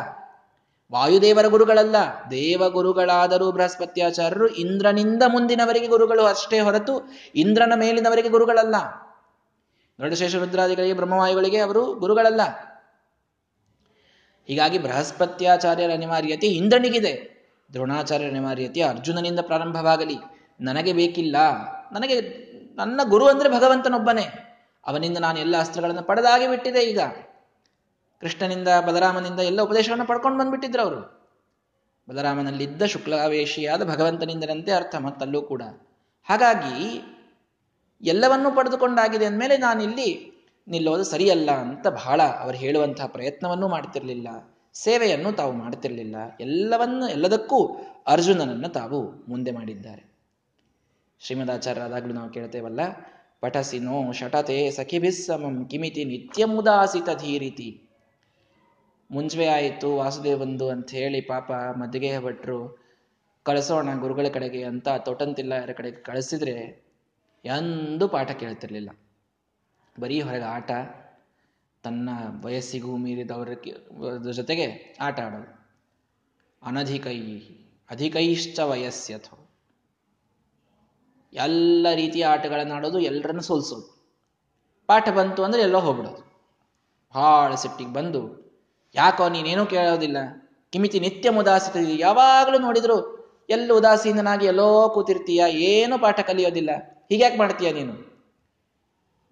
ವಾಯುದೇವರ ಗುರುಗಳಲ್ಲ, ದೇವಗುರುಗಳಾದರೂ ಬೃಹಸ್ಪತ್ಯಾಚಾರ್ಯರು, ಇಂದ್ರನಿಂದ ಮುಂದಿನವರಿಗೆ ಗುರುಗಳು ಅಷ್ಟೇ ಹೊರತು ಇಂದ್ರನ ಮೇಲಿನವರಿಗೆ ಗುರುಗಳಲ್ಲ. ಗರುಡಶೇಷ ರುದ್ರಾದಿಗಳಿಗೆ ಬ್ರಹ್ಮವಾಯುಗಳಿಗೆ ಅವರು ಗುರುಗಳಲ್ಲ. ಹೀಗಾಗಿ ಬೃಹಸ್ಪತ್ಯಾಚಾರ್ಯರ ಅನಿವಾರ್ಯತೆ ಇಂದ್ರನಿಗಿದೆ. ದ್ರೋಣಾಚಾರ್ಯರ ಅನಿವಾರ್ಯತೆ ಅರ್ಜುನನಿಂದ ಪ್ರಾರಂಭವಾಗಲಿ. ನನಗೆ ಬೇಕಿಲ್ಲ. ನನಗೆ ನನ್ನ ಗುರು ಅಂದ್ರೆ ಭಗವಂತನೊಬ್ಬನೇ. ಅವನಿಂದ ನಾನು ಎಲ್ಲ ಅಸ್ತ್ರಗಳನ್ನು ಪಡೆದಾಗಿ ಬಿಟ್ಟಿದೆ ಈಗ. ಕೃಷ್ಣನಿಂದ ಬಲರಾಮನಿಂದ ಎಲ್ಲ ಉಪದೇಶವನ್ನು ಪಡ್ಕೊಂಡು ಬಂದ್ಬಿಟ್ಟಿದ್ರು ಅವರು. ಬಲರಾಮನಲ್ಲಿದ್ದ ಶುಕ್ಲಾವೇಶಿಯಾದ ಭಗವಂತನಿಂದನಂತೆ ಅರ್ಥ ಮತ್ತಲ್ಲೂ ಕೂಡ. ಹಾಗಾಗಿ ಎಲ್ಲವನ್ನೂ ಪಡೆದುಕೊಂಡಾಗಿದೆ ಅಂದಮೇಲೆ ನಾನಿಲ್ಲಿ ನಿಲ್ಲೋದು ಸರಿಯಲ್ಲ ಅಂತ ಬಹಳ ಅವರು ಹೇಳುವಂತಹ ಪ್ರಯತ್ನವನ್ನೂ ಮಾಡ್ತಿರಲಿಲ್ಲ. ಸೇವೆಯನ್ನು ತಾವು ಮಾಡ್ತಿರಲಿಲ್ಲ. ಎಲ್ಲವನ್ನು, ಎಲ್ಲದಕ್ಕೂ ಅರ್ಜುನನನ್ನು ತಾವು ಮುಂದೆ ಮಾಡಿದ್ದಾರೆ. ಶ್ರೀಮದಾಚಾರ್ಯರಾದಾಗಲೂ ನಾವು ಕೇಳ್ತೇವಲ್ಲ, ಪಠಸಿನೋ ಶಟತೆ ಸಖಿಭಿಸ್ಸಮಂ ಕಿಮಿತಿ ನಿತ್ಯಮುದಾಸಿತ ಧೀರಿತಿ ಮುಂಚೆ ಆಯಿತು ವಾಸುದೇವಂದು ಅಂತ ಹೇಳಿ ಪಾಪ ಮದ್ದಿಗೆ ಭಟ್ರು, ಕಳಿಸೋಣ ಗುರುಗಳ ಕಡೆಗೆ ಅಂತ ತೋಟಂತಿಲ್ಲ ಯಾರ ಕಡೆಗೆ ಕಳಿಸಿದ್ರೆ ಎಂದೂ ಪಾಠ ಕೇಳ್ತಿರ್ಲಿಲ್ಲ. ಬರೀ ಹೊರಗೆ ಆಟ, ತನ್ನ ವಯಸ್ಸಿಗೂ ಮೀರಿದವರ ಜೊತೆಗೆ ಆಟ ಆಡೋದು. ಅನಧಿಕೈ, ಅಧಿಕೈಶ್ಚ ವಯಸ್ಸಥೋ ಎಲ್ಲ ರೀತಿಯ ಆಟಗಳನ್ನು ಆಡೋದು, ಎಲ್ಲರನ್ನು ಸೋಲ್ಸೋದು. ಪಾಠ ಬಂತು ಅಂದ್ರೆ ಎಲ್ಲೋ ಹೋಗ್ಬಿಡೋದು. ಭಾಳ ಸಿಟ್ಟಿಗೆ ಬಂದು ಯಾಕೋ ನೀನೇನೂ ಕೇಳೋದಿಲ್ಲ. ಕಿಮಿತಿ ನಿತ್ಯ ಉದಾಸಿತ ಯಾವಾಗಲೂ ನೋಡಿದ್ರು, ಎಲ್ಲ ಉದಾಸೀನಾಗಿ ಎಲ್ಲೋ ಕೂತಿರ್ತೀಯ, ಏನು ಪಾಠ ಕಲಿಯೋದಿಲ್ಲ. ಹೀಗ್ಯಾಕೆ ಮಾಡ್ತೀಯ ನೀನು?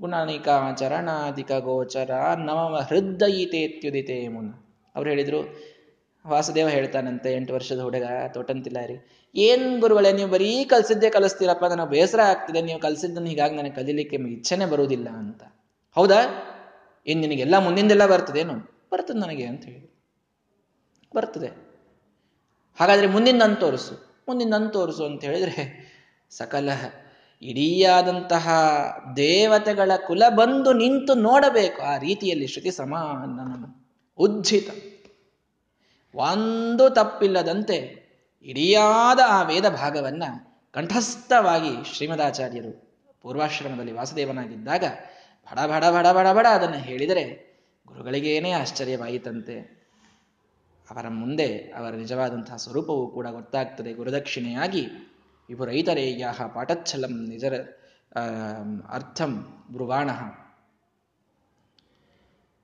ಗುಣಾನಿಕ ಚರಣಾಧಿಕ ಗೋಚರ ನವ ಹೃದಯಿತೇತ್ಯುದಿತೆ ಮುನ್ನ ಅವ್ರು ಹೇಳಿದ್ರು, ವಾಸುದೇವ ಹೇಳ್ತಾನಂತೆ, ಎಂಟು ವರ್ಷದ ಹುಡುಗ ತೋಟಂತಿಲ್ಲಾರಿ ಏನ್ ಗುರುಗಳೇ, ನೀವು ಬರೀ ಕಲ್ಸಿದ್ದೇ ಕಲಿಸ್ತೀರಪ್ಪ, ನನಗೆ ಬೇಸರ ಆಗ್ತಿದೆ, ನೀವು ಕಲ್ಸಿದ್ದನ್ನು ಹೀಗಾಗಿ ನನಗೆ ಕಲೀಲಿಕ್ಕೆ ಇಚ್ಛೆನೆ ಬರುವುದಿಲ್ಲ ಅಂತ. ಹೌದಾ? ಏನ್ ನಿನಗೆಲ್ಲ ಮುಂದಿಂದೆಲ್ಲ ಬರ್ತದೇನು? ಬರ್ತದೆ ನನಗೆ ಅಂತ ಹೇಳಿ. ಬರ್ತದೆ. ಹಾಗಾದರೆ ಮುಂದಿನ ತೋರಿಸು. ಮುಂದಿನ ತೋರಿಸು ಅಂತ ಹೇಳಿದ್ರೆ, ಸಕಲ ಇಡೀಯಾದಂತಹ ದೇವತೆಗಳ ಕುಲ ಬಂದು ನಿಂತು ನೋಡಬೇಕು. ಆ ರೀತಿಯಲ್ಲಿ ಶ್ರುತಿ ಸಮಾನ ಉಜ್ಜಿತ. ಒಂದು ತಪ್ಪಿಲ್ಲದಂತೆ ಇಡಿಯಾದ ಆ ವೇದ ಭಾಗವನ್ನು ಕಂಠಸ್ಥವಾಗಿ ಶ್ರೀಮದಾಚಾರ್ಯರು ಪೂರ್ವಾಶ್ರಮದಲ್ಲಿ ವಾಸುದೇವನಾಗಿದ್ದಾಗ, ಬಡ ಬಡ ಬಡ ಬಡ ಬಡ ಅದನ್ನು ಹೇಳಿದರೆ ಗುರುಗಳಿಗೇನೇ ಆಶ್ಚರ್ಯವಾಯಿತಂತೆ. ಅವರ ಮುಂದೆ ಅವರ ನಿಜವಾದಂತಹ ಸ್ವರೂಪವು ಕೂಡ ಗೊತ್ತಾಗ್ತದೆ. ಗುರುದಕ್ಷಿಣೆಯಾಗಿ ವಿಪುರೈತರೇಯ ಪಾಠಚ್ಛಲಂ ನಿಜರ ಅರ್ಥಂ ಬ್ರುವಾಣ.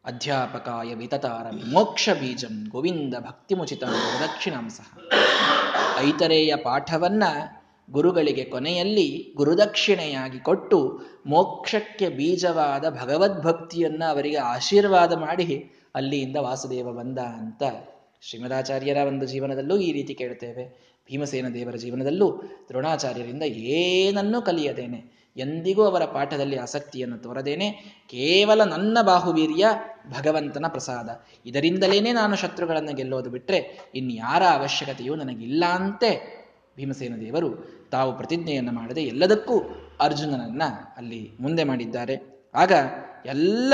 ಅಧ್ಯಾಪಕಾಯ ವಿತತಾರ ಮೋಕ್ಷ ಬೀಜಂ ಗೋವಿಂದ ಭಕ್ತಿಮುಚಿತ ಗುರುದಕ್ಷಿಣಾಂಸ. ಐತರೇಯ ಪಾಠವನ್ನ ಗುರುಗಳಿಗೆ ಕೊನೆಯಲ್ಲಿ ಗುರುದಕ್ಷಿಣೆಯಾಗಿ ಕೊಟ್ಟು ಮೋಕ್ಷಕ್ಕೆ ಬೀಜವಾದ ಭಗವದ್ಭಕ್ತಿಯನ್ನ ಅವರಿಗೆ ಆಶೀರ್ವಾದ ಮಾಡಿ ಅಲ್ಲಿಯಿಂದ ವಾಸುದೇವ ಬಂದ ಅಂತ ಶ್ರೀಮದಾಚಾರ್ಯರ ಒಂದು ಜೀವನದಲ್ಲೂ ಈ ರೀತಿ ಕೇಳ್ತೇವೆ ಭೀಮಸೇನ ದೇವರ ಜೀವನದಲ್ಲೂ ದ್ರೋಣಾಚಾರ್ಯರಿಂದ ಏನನ್ನೂ ಕಲಿಯದೇನೆ. ಎಂದಿಗೂ ಅವರ ಪಾಠದಲ್ಲಿ ಆಸಕ್ತಿಯನ್ನು ತೋರದೇನೆ. ಕೇವಲ ನನ್ನ ಬಾಹುವೀರ್ಯ ಭಗವಂತನ ಪ್ರಸಾದ. ಇದರಿಂದಲೇನೆ ನಾನು ಶತ್ರುಗಳನ್ನು ಗೆಲ್ಲೋದು ಬಿಟ್ಟರೆ ಇನ್ಯಾರ ಅವಶ್ಯಕತೆಯೂ ನನಗಿಲ್ಲ ಅಂತೆ. ಭೀಮಸೇನ ದೇವರು ತಾವು ಪ್ರತಿಜ್ಞೆಯನ್ನು ಮಾಡದೆ ಎಲ್ಲದಕ್ಕೂ ಅರ್ಜುನನನ್ನ ಅಲ್ಲಿ ಮುಂದೆ ಮಾಡಿದ್ದಾರೆ. ಆಗ ಎಲ್ಲ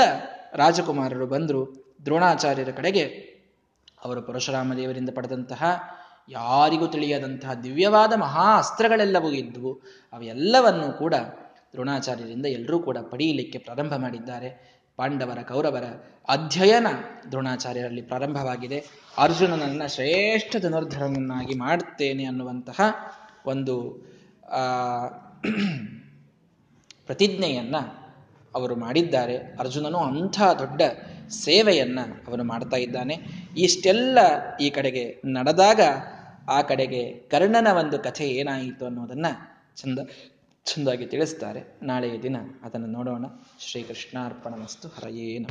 ರಾಜಕುಮಾರರು ಬಂದರು ದ್ರೋಣಾಚಾರ್ಯರ ಕಡೆಗೆ. ಅವರು ಪರಶುರಾಮ ದೇವರಿಂದ ಪಡೆದಂತಹ ಯಾರಿಗೂ ತಿಳಿಯದಂತಹ ದಿವ್ಯವಾದ ಮಹಾ ಅಸ್ತ್ರಗಳೆಲ್ಲವೂ ಇದ್ದವು ಅವೆಲ್ಲವನ್ನೂ ಕೂಡ ದ್ರೋಣಾಚಾರ್ಯರಿಂದ ಎಲ್ಲರೂ ಕೂಡ ಪಡೆಯಲಿಕ್ಕೆ ಪ್ರಾರಂಭ ಮಾಡಿದ್ದಾರೆ. ಪಾಂಡವರ ಕೌರವರ ಅಧ್ಯಯನ ದ್ರೋಣಾಚಾರ್ಯರಲ್ಲಿ ಪ್ರಾರಂಭವಾಗಿದೆ. ಅರ್ಜುನನನ್ನ ಶ್ರೇಷ್ಠ ಧನುರ್ಧರನನ್ನಾಗಿ ಮಾಡುತ್ತೇನೆ ಅನ್ನುವಂತಹ ಒಂದು ಪ್ರತಿಜ್ಞೆಯನ್ನ ಅವರು ಮಾಡಿದ್ದಾರೆ. ಅರ್ಜುನನು ಅಂಥ ದೊಡ್ಡ ಸೇವೆಯನ್ನ ಅವನು ಮಾಡ್ತಾ ಇದ್ದಾನೆ. ಇಷ್ಟೆಲ್ಲ ಈ ಕಡೆಗೆ ನಡೆದಾಗ ಆ ಕಡೆಗೆ ಕರ್ಣನ ಒಂದು ಕಥೆ ಏನಾಯಿತು ಅನ್ನೋದನ್ನ ಚಂದ ಚೆಂದಾಗಿ ತಿಳಿಸ್ತಾರೆ. ನಾಳೆಯ ದಿನ ಅದನ್ನು ನೋಡೋಣ. ಶ್ರೀಕೃಷ್ಣಾರ್ಪಣ ಮಸ್ತು ಹರಯೇನು